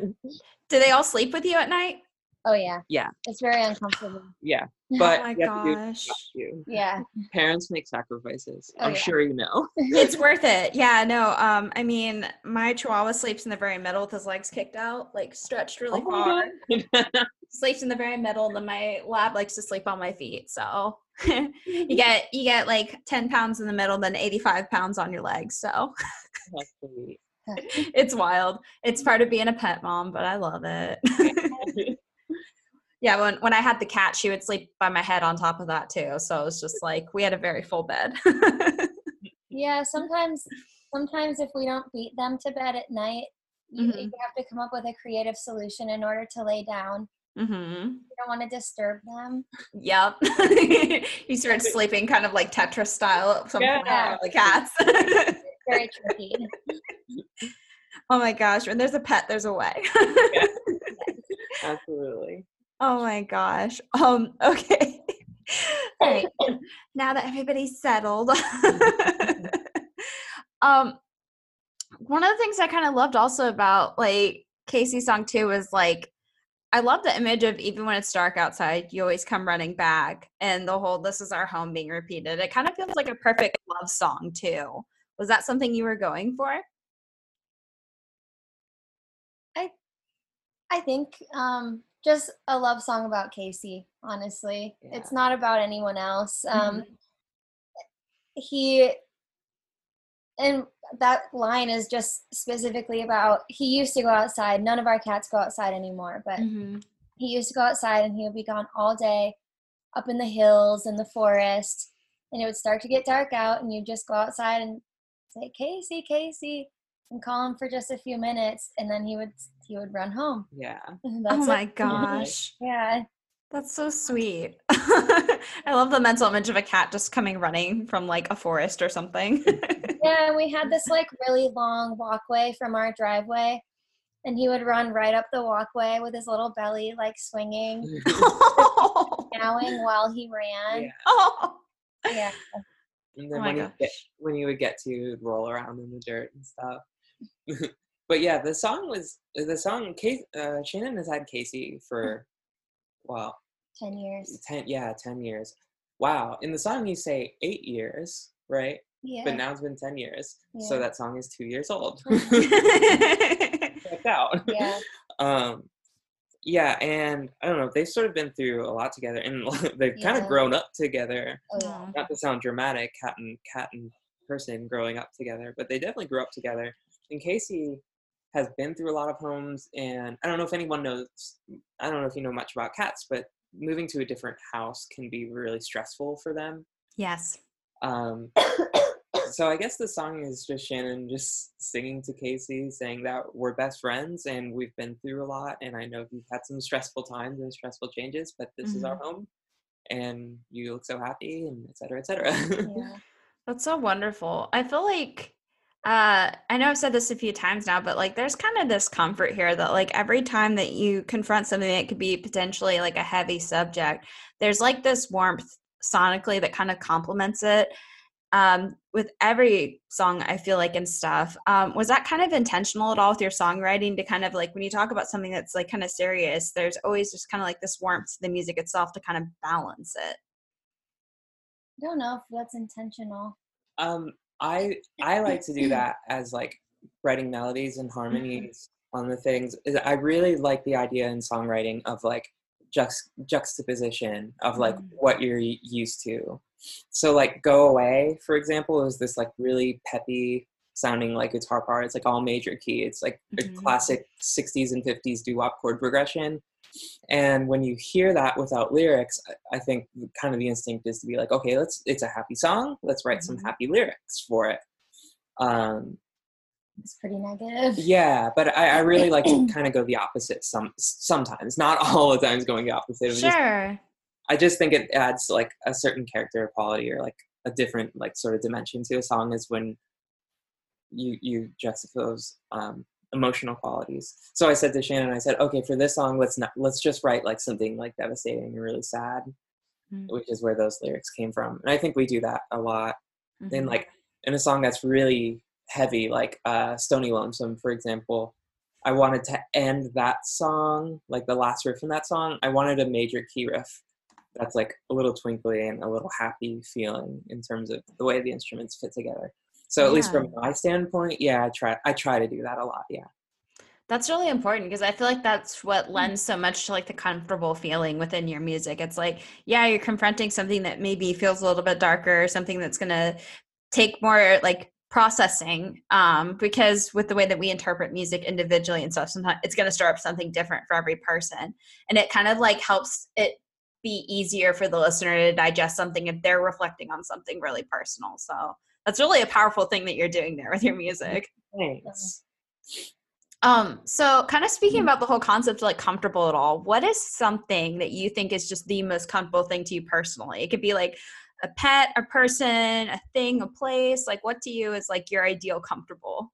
Do they all sleep with you at night? Oh yeah. Yeah. It's very uncomfortable. yeah, but oh my you have to do gosh. you. Yeah. Parents make sacrifices. Oh, I'm yeah. sure you know. it's worth it. Yeah, no. Um, I mean, my Chihuahua sleeps in the very middle with his legs kicked out, like stretched really Oh far. Sleeps in the very middle, and then my lab likes to sleep on my feet. So you get you get like ten pounds in the middle, then eighty five pounds on your legs. So That's sweet. it's wild. It's part of being a pet mom, but I love it. yeah, when when I had the cat, she would sleep by my head on top of that too. So it was just like we had a very full bed. Yeah, sometimes sometimes if we don't beat them to bed at night, you, Mhm. you have to come up with a creative solution in order to lay down. hmm You don't want to disturb them. Yep. you started sleeping kind of like Tetris style at some point Yeah. with the cats. Very tricky. oh my gosh. When there's a pet, there's a way. Absolutely. oh my gosh. Um, okay. All right. Now that everybody's settled. um one of the things I kind of loved also about like Casey's song too was like I love the image of even when it's dark outside, you always come running back, and the whole "this is our home" being repeated. It kind of feels like a perfect love song too. Was that something you were going for? I I think um, just a love song about Casey. Honestly, it's not about anyone else. Um, he and that line is just specifically about he used to go outside. None of our cats go outside anymore, but Mm-hmm. he used to go outside and he would be gone all day up in the hills in the forest and it would start to get dark out and you'd just go outside and say casey casey and call him for just a few minutes and then he would he would run home Yeah. And Oh that's my it. gosh. yeah That's so sweet. I love the mental image of a cat just coming running from like a forest or something. yeah and we had this like really long walkway from our driveway and he would run right up the walkway with his little belly like swinging oh, meowing while he ran yeah. yeah And then Oh when you get when you would get to roll around in the dirt and stuff. but yeah, the song was the song. Uh, Shannon has had Casey for well, 10 years ten yeah, ten years. Wow. In the song, you say eight years, right? yeah But now it's been ten years, so that song is two years old. oh Checked out. yeah um yeah and i don't know they've sort of been through a lot together and they've kind of grown up together. Oh yeah. Not to sound dramatic cat and cat and person growing up together but they definitely grew up together and casey has been through a lot of homes and i don't know if anyone knows i don't know if you know much about cats but moving to a different house can be really stressful for them. Yes. um so I guess the song is just Shannon just singing to Casey, saying that we're best friends and we've been through a lot, and I know you've had some stressful times and stressful changes, but this is our home, and you look so happy, and et cetera, et cetera. yeah That's so wonderful. I feel like uh I know I've said this a few times now, but like there's kind of this comfort here that like every time that you confront something that could be potentially like a heavy subject, there's like this warmth sonically that kind of complements it. Um with every song I feel like and stuff. Um was that kind of intentional at all with your songwriting to kind of like when you talk about something that's like kind of serious, there's always just kind of like this warmth to the music itself to kind of balance it. I don't know if that's intentional. um, I I like to do that as like writing melodies and harmonies on the things. I really like the idea in songwriting of like juxt- juxtaposition of like Mhm. what you're used to. So like "Go Away," for example, is this like really peppy sounding like guitar part. It's like all major key. It's like Mhm. a classic '60s and '50s doo-wop chord progression. And when you hear that without lyrics, I- think kind of the instinct is to be like, okay, let's. It's a happy song. Let's write some Mhm. happy lyrics for it. Um, It's pretty negative. yeah, but I, I really like to kind of go the opposite. Some sometimes, not all the times, going the opposite. Of just, Sure. I just think it adds like a certain character quality or like a different like sort of dimension to a song is when you you juxtapose um, emotional qualities. So I said to Shannon, I said, okay, for this song, let's not let's just write like something like devastating and really sad, Mm. which is where those lyrics came from. And I think we do that a lot. Then Mhm. like in a song that's really heavy, like uh, Stony Lonesome, for example. I wanted to end that song, like the last riff in that song. I wanted a major key riff that's like a little twinkly and a little happy feeling in terms of the way the instruments fit together. So at least from my standpoint, yeah, I try I try to do that a lot. Yeah. That's really important because I feel like that's what lends so much to like the comfortable feeling within your music. It's like, yeah, you're confronting something that maybe feels a little bit darker, something that's gonna take more like processing. Um, because with the way that we interpret music individually and stuff, sometimes it's gonna stir up something different for every person. And it kind of like helps it be easier for the listener to digest something if they're reflecting on something really personal. So that's really a powerful thing that you're doing there with your music. Thanks. Um, so kind of speaking about the whole concept of like comfortable at all, what is something that you think is just the most comfortable thing to you personally? It could be like a pet, a person, a thing, a place. Like what to you is like your ideal comfortable?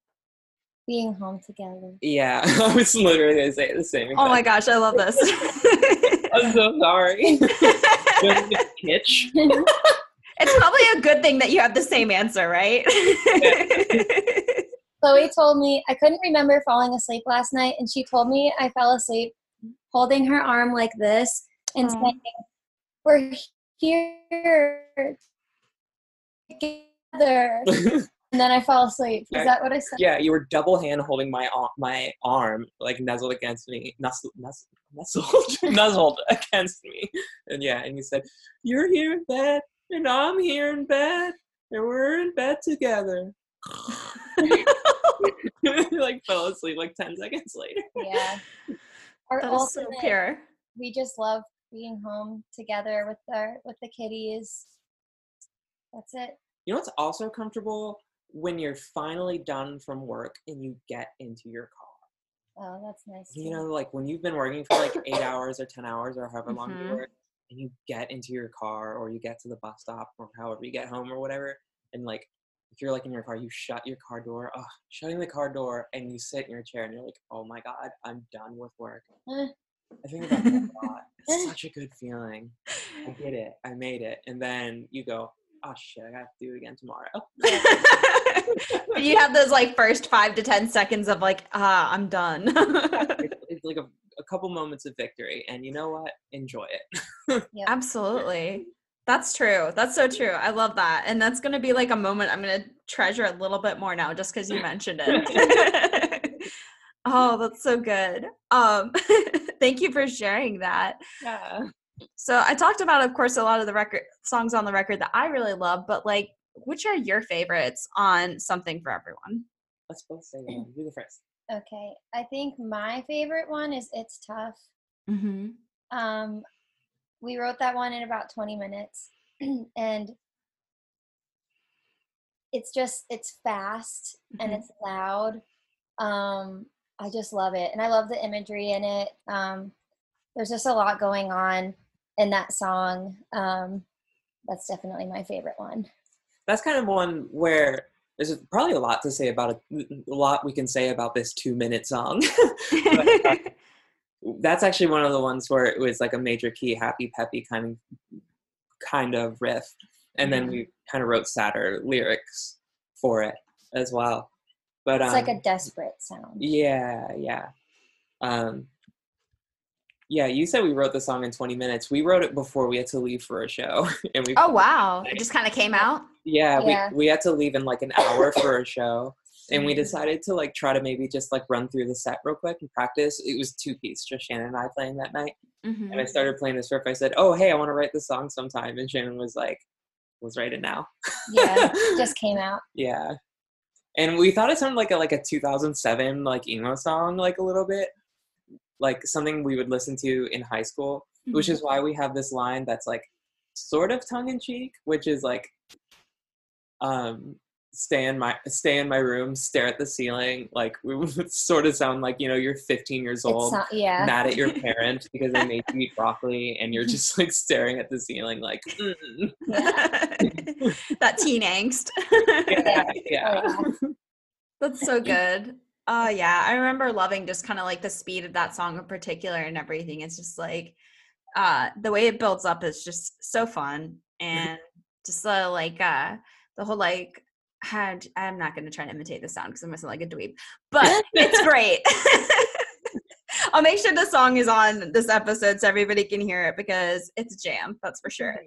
Being home together. Yeah, I was literally gonna say the same. Oh my gosh, I love this. I'm so sorry. Don't get kitsch. it's probably a good thing that you have the same answer, right? Chloe told me I couldn't remember falling asleep last night, and she told me I fell asleep holding her arm like this and Aw. saying, "We're here together." And then I fell asleep. Is that what I said? yeah, you were double hand holding my my arm, like nuzzled against me, nuzzled, nuzzled, nuzzled, nuzzled against me, and yeah, and you said, "You're here in bed, and I'm here in bed, and we're in bed together." like fell asleep like 10 seconds later. Yeah. Our That is so ultimate- pure. we just love being home together with our with the kitties. That's it. You know what's also comfortable? When you're finally done from work and you get into your car. Oh, that's nice. You know, like when you've been working for like eight hours or 10 hours or however long Mhm. you work, and you get into your car or you get to the bus stop or however you get home or whatever, and like if you're like in your car, you shut your car door, oh, shutting the car door, and you sit in your chair and you're like, oh my God, I'm done with work. I think about that a lot. It's such a good feeling. I did it. I made it. And then you go, oh shit, I got to do it again tomorrow. But you have those like first five to ten seconds of like, ah, I'm done. it's, it's like a, a couple moments of victory. And you know what? Enjoy it. Absolutely. That's true. That's so true. I love that. And that's going to be like a moment I'm going to treasure a little bit more now just cuz you mentioned it. oh, that's so good. Um thank you for sharing that. Yeah. So, I talked about of course a lot of the record songs on the record that I really love, but like which are your favorites on Something for Everyone? Let's both say that. You the first. Okay. I think my favorite one is It's Tough. Mhm. Um, we wrote that one in about 20 minutes. and it's just, it's fast and Mhm. it's loud. Um, I just love it. And I love the imagery in it. Um, there's just a lot going on in that song. Um, that's definitely my favorite one. That's kind of one where there's probably a lot to say about it. A lot we can say about this two minute song. But, uh, that's actually one of the ones where it was like a major key, happy, peppy kind of kind of riff, and then Mhm. we kind of wrote sadder lyrics for it as well. But um, It's like a desperate sound. yeah, yeah, um, yeah. You said we wrote the song in 20 minutes. We wrote it before we had to leave for a show, and we oh wow. It just kind of came out. Yeah, Yeah. We, we had to leave in like an hour for a show. And we decided to like try to maybe just like run through the set real quick and practice. It was two piece, just Shannon and I playing that night. Mhm. And I started playing this riff. I said, "Oh, hey, I want to write this song sometime." And Shannon was like, "Let's write it now." Yeah, just came out. yeah. And we thought it sounded like a like a 2007 like emo song, like a little bit, like something we would listen to in high school. Which Mm-hmm. is why we have this line that's like sort of tongue in cheek, which is like, um, stay in my stay in my room, stare at the ceiling. Like we would sort of sound like you know you're 15 years old, not, yeah. mad at your parent because they made you eat broccoli, and you're just like staring at the ceiling, like, mm. that teen angst. yeah, yeah. Oh, yeah. That's so good. Oh yeah, I remember loving just kind of like the speed of that song in particular and everything. It's just like uh the way it builds up is just so fun and just the like uh the whole like had I'm not gonna try to imitate the sound because I'm gonna sound like a dweeb, but it's great. I'll make sure the song is on this episode so everybody can hear it because it's a jam, that's for sure.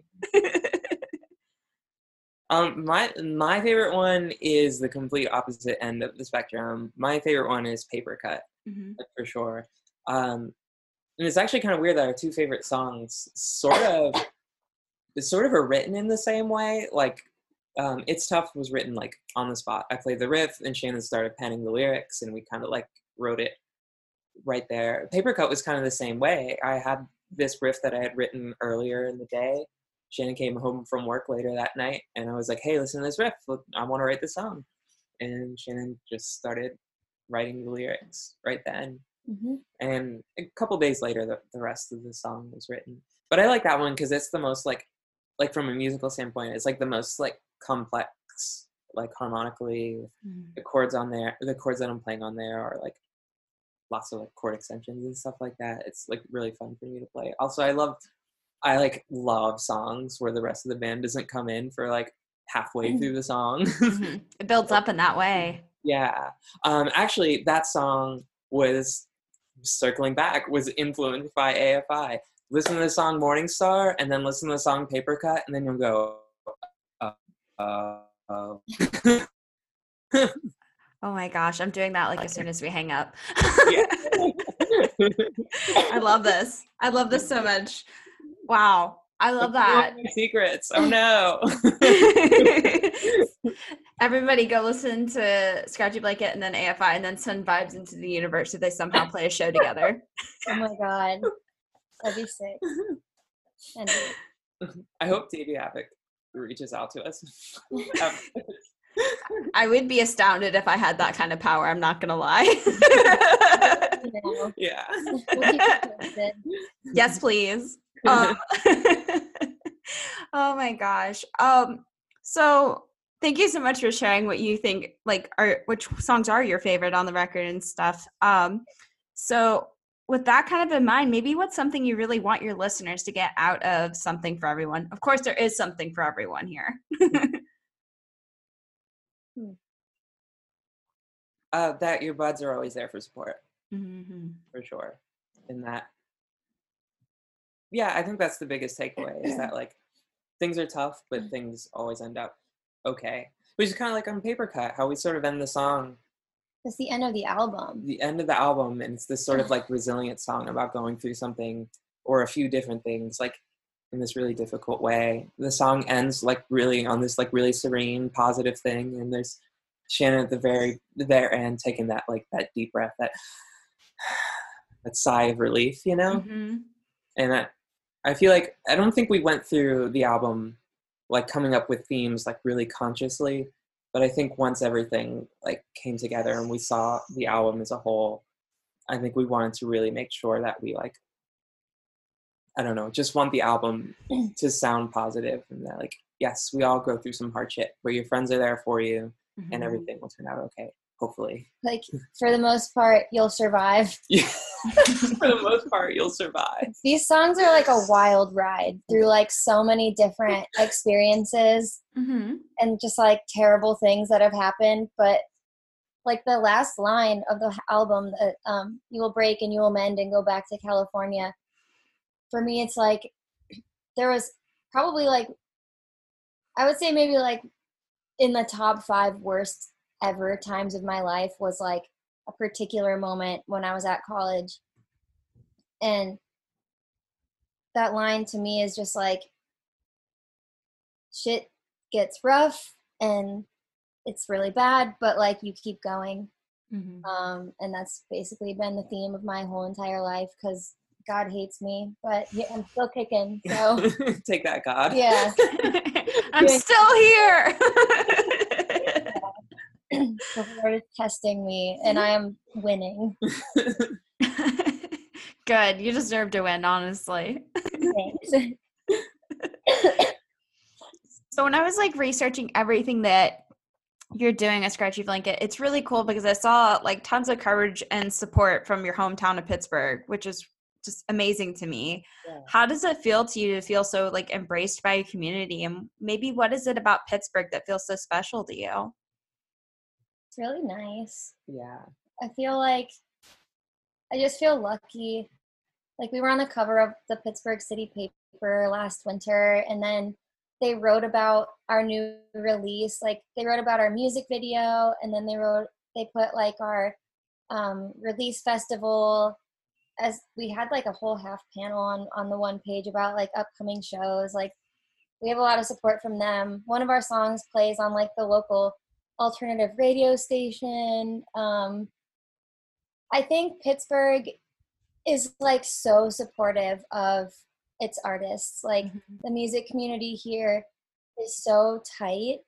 Um, my my favorite one is the complete opposite end of the spectrum. My favorite one is Paper Cut. Mhm. For sure. Um, and it's actually kind of weird that our two favorite songs sort of sort of are written in the same way. Like, um, "It's Tough" was written like on the spot. I played the riff, and Shannon started penning the lyrics, and we kind of like wrote it right there. Paper Cut was kind of the same way. I had this riff that I had written earlier in the day. Shannon came home from work later that night, and I was like, "Hey, listen to this riff. Look, I want to write this song." And Shannon just started writing the lyrics right then hmm and a couple days later the, the rest of the song was written but i like that one because it's the most like like from a musical standpoint it's like the most like complex like harmonically Mhm. the chords on there the chords that i'm playing on there are like lots of like chord extensions and stuff like that it's like really fun for me to play also i love i like love songs where the rest of the band doesn't come in for like halfway through the song Mhm. It builds up in that way. Yeah. Um, actually, that song was circling back was influenced by AFI. Listen to the song Morning Star, and then listen to the song Paper Cut, and then you'll go. Uh, uh. Oh my gosh, I'm doing that like as soon as we hang up. I love this. I love this so much. Wow. I love that. Secrets. Oh no. Everybody go listen to Scratchy Blanket and then AFI and then send vibes into the universe if they somehow play a show together. Oh my god, that'd be sick. And I hope Davey Havok reaches out to us. Um, I would be astounded if I had that kind of power. I'm not gonna lie. yeah. we'll keep you posted. yes, please. Um, oh my gosh. Um, so thank you so much for sharing what you think like are which songs are your favorite on the record and stuff. Um, so with that kind of in mind, maybe what's something you really want your listeners to get out of something for everyone? Of course, there is something for everyone here. Uh, that your buds are always there for support. mm-hmm. for sure in that yeah i think that's the biggest takeaway is that like things are tough but things always end up okay which is kind of like on paper cut how we sort of end the song It's the end of the album. the end of the album and it's this sort of like resilient song about going through something or a few different things like in this really difficult way the song ends like really on this like really serene positive thing and there's shannon at the very the very end taking that like that deep breath that that sigh of relief you know Mm-hmm. and I, I feel like I don't think we went through the album like coming up with themes like really consciously, but I think once everything like came together and we saw the album as a whole, I think we wanted to really make sure that we like I don't know, just want the album to sound positive and that like yes, we all go through some hardship, but your friends are there for you Mm-hmm. and everything will turn out okay, hopefully. Like for the most part, you'll survive. Yeah. for the most part, you'll survive. These songs are like a wild ride through like so many different experiences Mm-hmm. and just like terrible things that have happened. But like the last line of the album, that um, "You will break and you will mend and go back to California." For me, it's like there was probably like I would say maybe like in the top five worst ever times of my life was like a particular moment when I was at college. And that line to me is just like shit gets rough and it's really bad, but like you keep going. Mm-hmm. Um, and that's basically been the theme of my whole entire life because God hates me, but yeah, I'm still kicking. So Take that, God. yeah, I'm still here. the Lord is testing me, and I am winning. Good. You deserve to win, honestly. Thanks. So when I was like researching everything that you're doing a Scratchy Blanket, it's really cool because I saw like tons of coverage and support from your hometown of Pittsburgh, which is just amazing to me. Yeah. How does it feel to you to feel so like embraced by your community? And maybe what is it about Pittsburgh that feels so special to you? It's really nice. yeah. I feel like I just feel lucky. Like we were on the cover of the Pittsburgh City paper last winter, and then they wrote about our new release. Like they wrote about our music video, and then they wrote they put like our um, release festival. As we had like a whole half panel on on the one page about like upcoming shows. Like we have a lot of support from them. One of our songs plays on like the local alternative radio station. Um, I think Pittsburgh is like so supportive of its artists. Like the music community here is so tight.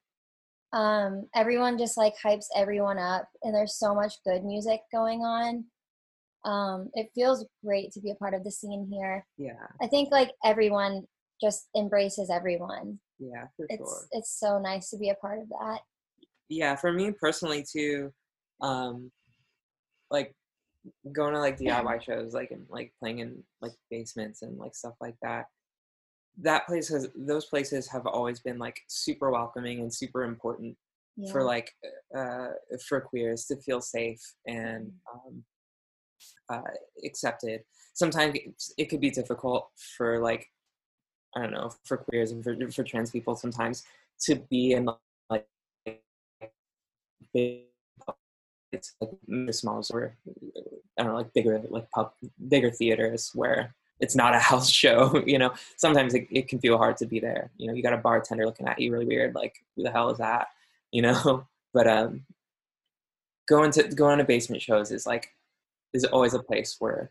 Um, everyone just like hypes everyone up, and there's so much good music going on. Um, it feels great to be a part of the scene here. Yeah. I think like everyone just embraces everyone. Yeah, for It's sure. it's so nice to be a part of that. Yeah for me personally too um like going to like diy shows like and like playing in like basements and like stuff like that that place has those places have always been like super welcoming and super important Yeah. for like uh for queers to feel safe and Mm-hmm. um uh accepted sometimes it could be difficult for like i don't know for queers and for, for trans people sometimes to be in big it's like maybe small or I don't know, like bigger like pub bigger theaters where it's not a house show, you know. Sometimes it, it can feel hard to be there. You know, you got a bartender looking at you really weird, like who the hell is that? you know. But um, going to going to basement shows is like is always a place where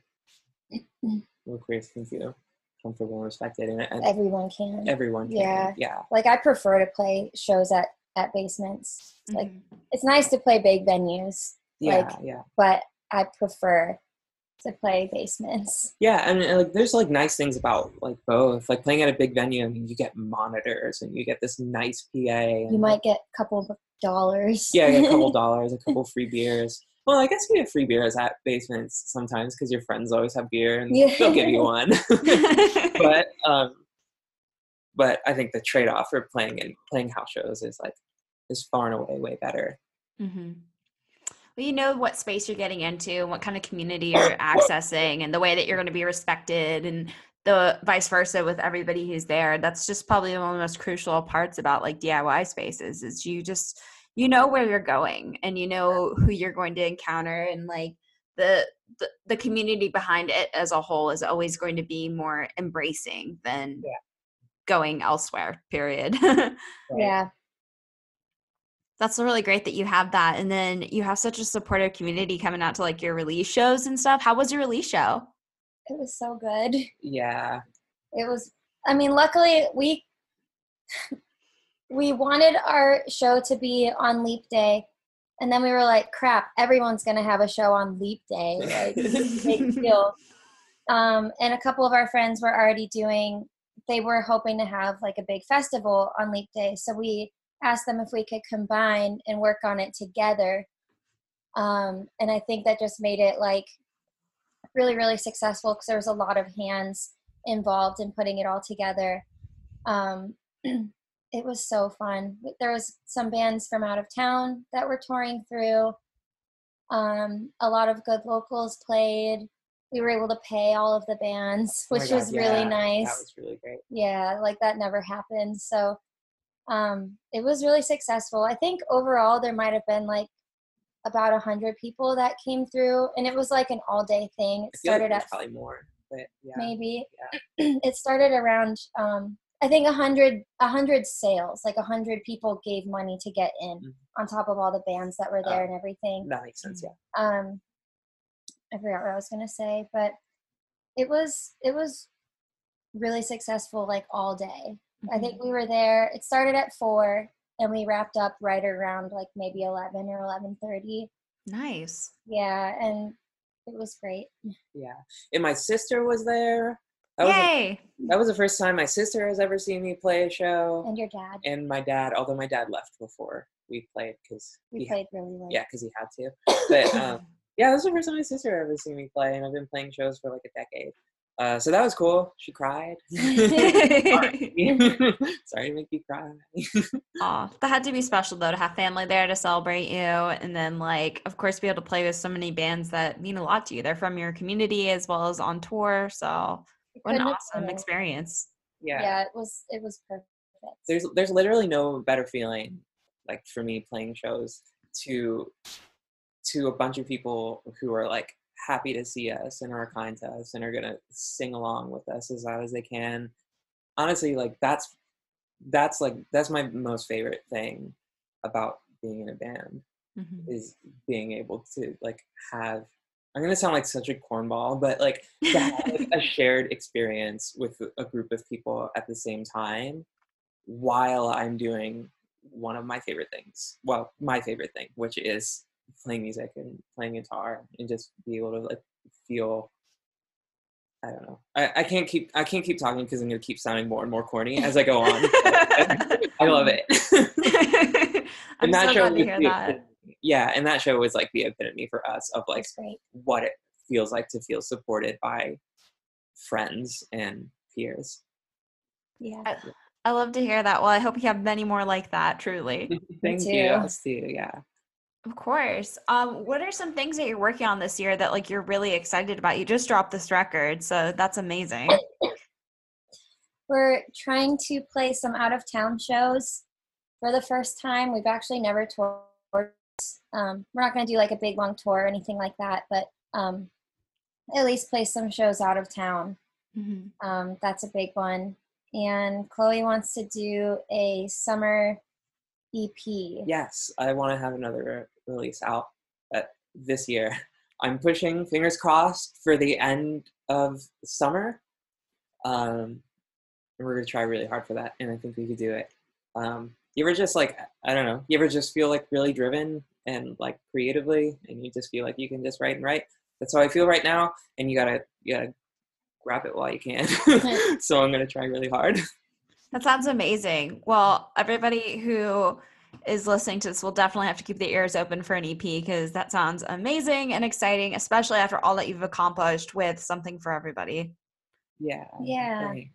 where queers can feel comfortable and respected, and, and Everyone can. everyone can. Yeah. yeah, like I prefer to play shows at at basements. Like Mhm. it's nice to play big venues, yeah, Like- yeah. but I prefer to play basements. Yeah, and, and, like there's like nice things about like both. Like playing at a big venue, I mean, you get monitors and you get this nice PA. And, You might get a couple of dollars. yeah, a couple dollars, a couple free beers. Well, I guess we get free beers at basements sometimes because your friends always have beer and Yeah. they'll give you one. but um, but I think the trade off for playing in playing house shows is like is far and away way better. hmm Well, you know what space you're getting into, and what kind of community you're accessing, and the way that you're going to be respected, and the vice versa with everybody who's there. That's just probably one of the most crucial parts about like DIY spaces is you just you know where you're going and you know who you're going to encounter and like the the, the community behind it as a whole is always going to be more embracing than Yeah. Going elsewhere period Yeah. that's really great that you have that and then you have such a supportive community coming out to like your release shows and stuff how was your release show It was so good. Yeah, It was I mean, luckily we we wanted our show to be on leap day and then we were like, crap, everyone's gonna have a show on leap day. Like big deal. Um, and a couple of our friends were already doing they were hoping to have like a big festival on leap day. So we asked them if we could combine and work on it together. Um, and I think that just made it like really, really successful because there was a lot of hands involved in putting it all together. Um, it was so fun. There was some bands from out of town that were touring through. Um, a lot of good locals played. We were able to pay all of the bands, Oh which God, was yeah, really nice That was really great. yeah like that never happened so um it was really successful i think overall there might have been like about a hundred people that came through and it was like an all day thing it like started there's at probably more, but yeah, maybe it started around um i think a hundred a hundred sales like a hundred people gave money to get in Mhm. on top of all the bands that were there Oh. and everything that makes sense. Yeah. um i forgot what i was going to say but it was it was really successful like all day. I think we were there it started at four and we wrapped up right around like maybe 11 or 11.30 nice. Yeah and it was great. Yeah, and my sister was there. That was, the, yay! that was the first time my sister has ever seen me play a show, and your dad. And my dad. Although my dad left before we played because we he, played really late. Yeah, because he had to. But um, yeah, this was the first time my sister ever seen me play, and I've been playing shows for like a decade. Uh, so that was cool. She cried. Sorry. Sorry to make you cry. Aw, that had to be special though to have family there to celebrate you, and then like, of course, be able to play with so many bands that mean a lot to you. They're from your community as well as on tour. So, what an awesome been experience! yeah. yeah it was it was perfect there's there's literally no better feeling like for me playing shows to to a bunch of people who are like happy to see us and are kind to us and are gonna sing along with us as loud as they can honestly like that's that's like that's my most favorite thing about being in a band Mhm. is being able to like have i'm gonna sound like such a cornball but like to have like, a shared experience with a group of people at the same time while I'm doing one of my favorite things. Well, my favorite thing, which is playing music and playing guitar and just be able to like feel I don't know. I, I can't keep I can't keep talking because I'm gonna keep sounding more and more corny as I go on. I love it. I'm so glad to hear that. Yeah, and that show was like the epitome for us of like what it feels like to feel supported by friends and peers. yeah I, I love to hear that. Well, I hope you have many more like that. Truly, Thank you. Us too. Yeah. Of course. Um, what are some things that you're working on this year that like you're really excited about? You just dropped this record, so that's amazing. we're trying to play some out of town shows for the first time. We've actually never toured. Um, we're not going to do like a big long tour or anything like that, but um, at least play some shows out of town. Mhm. Um, that's a big one. And Chloe wants to do a summer EP. Yes, I want to have another release out uh, this year. I'm pushing fingers crossed for the end of summer. Um, and we're gonna try really hard for that, and I think we could do it. Um, you ever just like I don't know? You ever just feel like really driven and like creatively, and you just feel like you can just write and write? That's how I feel right now, and you gotta you gotta grab it while you can. so I'm gonna try really hard. That sounds amazing. Well, everybody who is listening to this will definitely have to keep the ears open for an EP because that sounds amazing and exciting, especially after all that you've accomplished with something for everybody. Yeah. Yeah. thanks.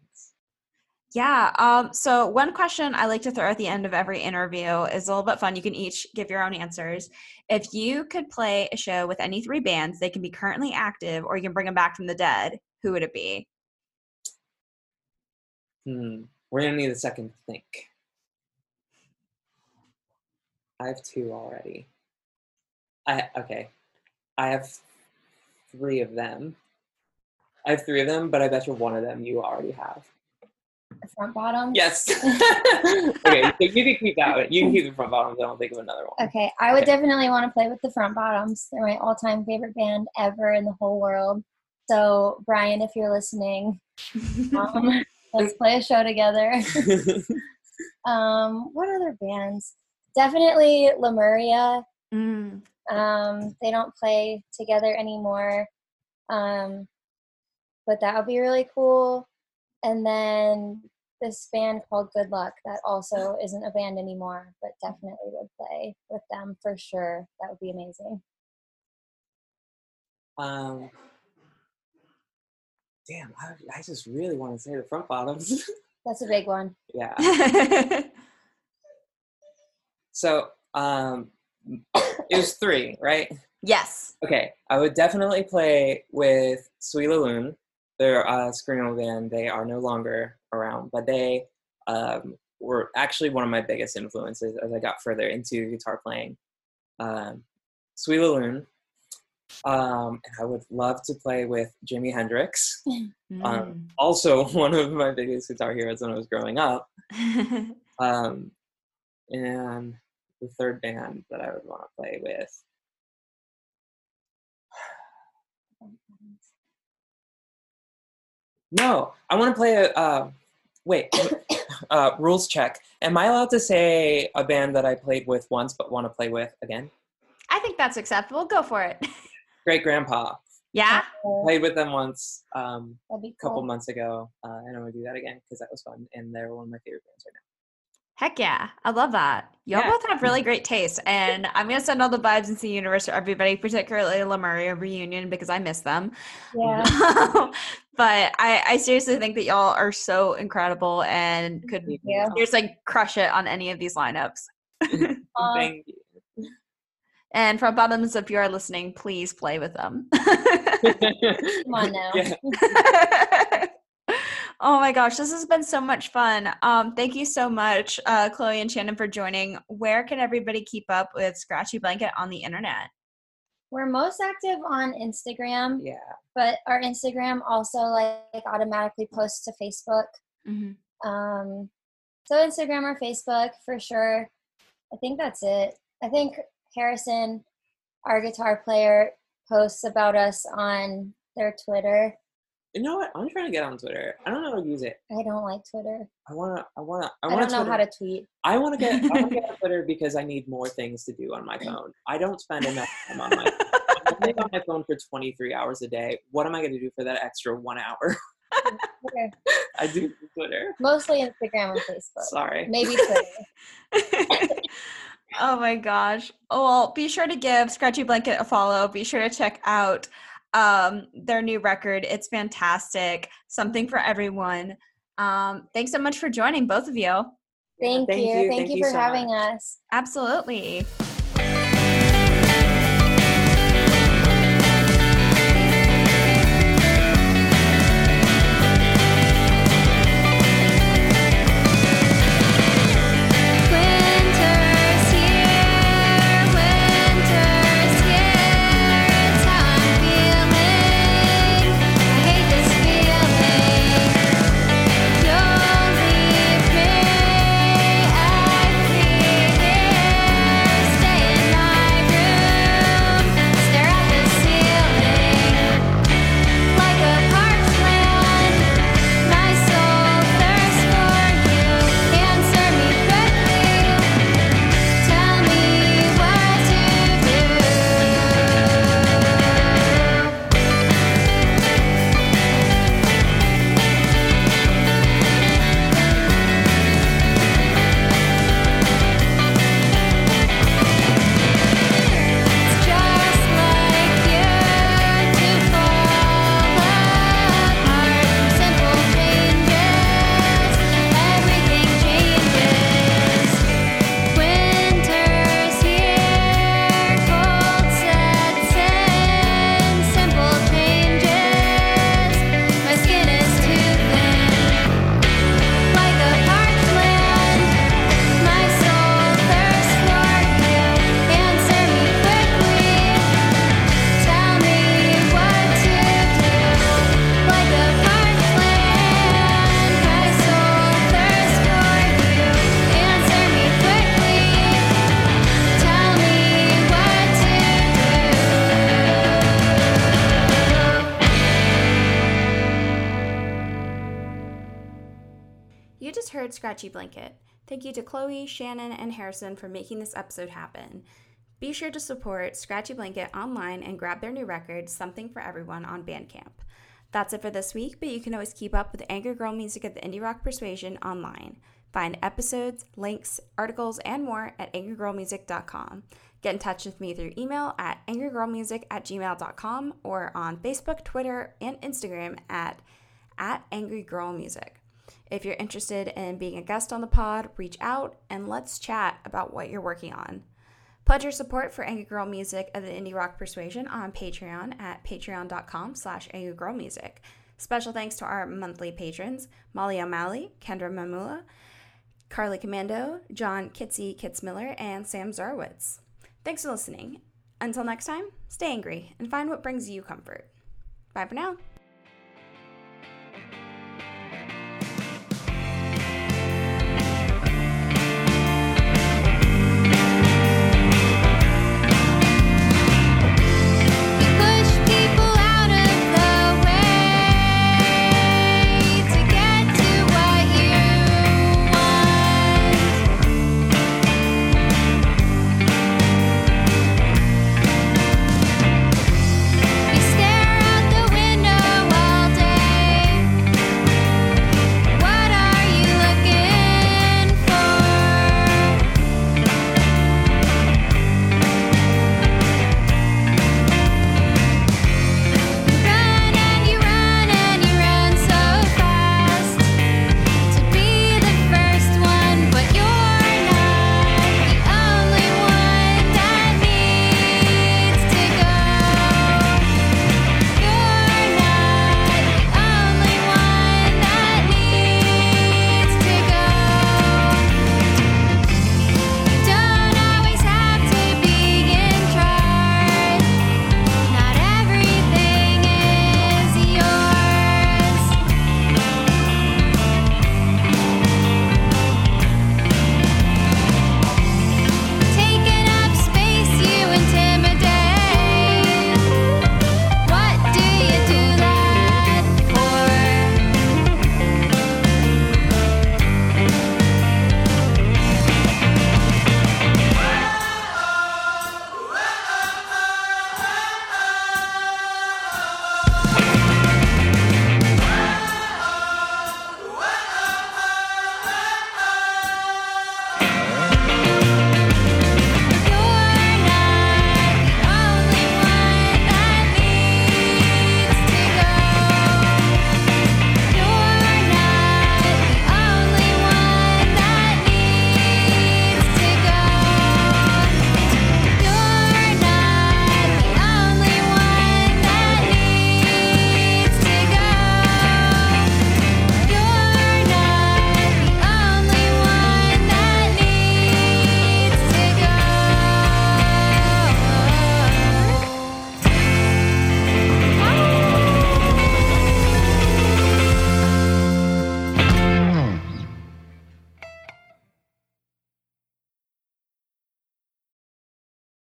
Yeah. Um, so one question I like to throw at the end of every interview is a little bit fun. You can each give your own answers. If you could play a show with any three bands, they can be currently active or you can bring them back from the dead. Who would it be? Hmm. We're gonna need a second to think. I have two already. I okay. I have three of them. I have three of them, but I bet you one of them you already have. The front bottom. Yes. okay, so you can keep that one. You can keep the front bottoms. I don't think of another one. Okay, I would Okay. definitely want to play with the front bottoms. They're my all-time favorite band ever in the whole world. So, Brian, if you're listening, um, let's play a show together. um, what other bands? Definitely Lemuria. Mm, Um, they don't play together anymore. Um, but that would be really cool. And then this band called Good Luck that also isn't a band anymore, but definitely would play with them for sure. That would be amazing. um. Damn, I, I just really want to say the front bottoms. That's a big one. yeah. So, um, it was three, right? yes. Okay, I would definitely play with Suis La Lune. They're a screamo band. They are no longer around, but they um, were actually one of my biggest influences as I got further into guitar playing. Um, Suis La Lune. Um, and I would love to play with Jimi Hendrix, Um, also one of my biggest guitar heroes when I was growing up. Mm. Um, and the third band that I would want to play with. No, I want to play a. Uh, wait, uh, rules check. Am I allowed to say a band that I played with once but want to play with again? I think that's acceptable. Go for it. Great Grandpa. yeah. Uh, Played with them once um, a couple cool. months ago, uh, and I'm gonna do that again because that was fun, and they're one of my favorite bands right now. Heck yeah. I love that. Y'all Yeah. both have really great taste. And I'm going to send all the vibes into the universe for everybody, particularly Lemuria reunion because I miss them. Yeah. but I, I seriously think that y'all are so incredible and could Yeah. just like crush it on any of these lineups. Thank um, you. And Front Bottoms, if you are listening, please play with them. Come on now. Yeah. oh my gosh, this has been so much fun. Um, thank you so much, uh, Chloe and Shannon, for joining. Where can everybody keep up with Scratchy Blanket on the internet? We're most active on Instagram, yeah. but our Instagram also like automatically posts to Facebook. Mm-hmm. Um, so Instagram or Facebook for sure. I think that's it. I think Harrison, our guitar player, posts about us on their Twitter. You know what? I'm trying to get on Twitter. I don't know how to use it. I don't like Twitter. I wanna. I wanna. I I, wanna. I don't know how to tweet. I want to get. I want to get on Twitter because I need more things to do on my phone. I don't spend enough time on my. phone. I'm only on my phone for 23 hours a day. What am I going to do for that extra one hour? Twitter. I do Twitter. Mostly Instagram and Facebook. Sorry. Maybe Twitter. oh my gosh. Oh, well, be sure to give Scratchy Blanket a follow. Be sure to check out um, their new record. It's fantastic. Something for everyone. Um, thanks so much for joining, both of you. Thank, Thank you. you. Thank, Thank you you for so having much. us. Absolutely. Scratchy Blanket. Thank you to Chloe, Shannon, and Harrison for making this episode happen. Be sure to support Scratchy Blanket online and grab their new record, Something for Everyone, on Bandcamp. That's it for this week, but you can always keep up with Angry Girl music at the Indie Rock Persuasion online. Find episodes, links, articles, and more at angrygirlmusic.com. Get in touch with me through email at angrygirlmusic at gmail.com or on Facebook, Twitter, and Instagram at, at angrygirlmusic. If you're interested in being a guest on the pod, reach out and let's chat about what you're working on. Pledge your support for Angry Girl Music of the Indie Rock Persuasion on Patreon at patreon.com slash angrygirlmusic. Special thanks to our monthly patrons, Molly O'Malley, Kendra Mamula, Carly Commando, John Kitsy Kitzmiller, and Sam Zarwitz. Thanks for listening. Until next time, stay angry and find what brings you comfort. Bye for now.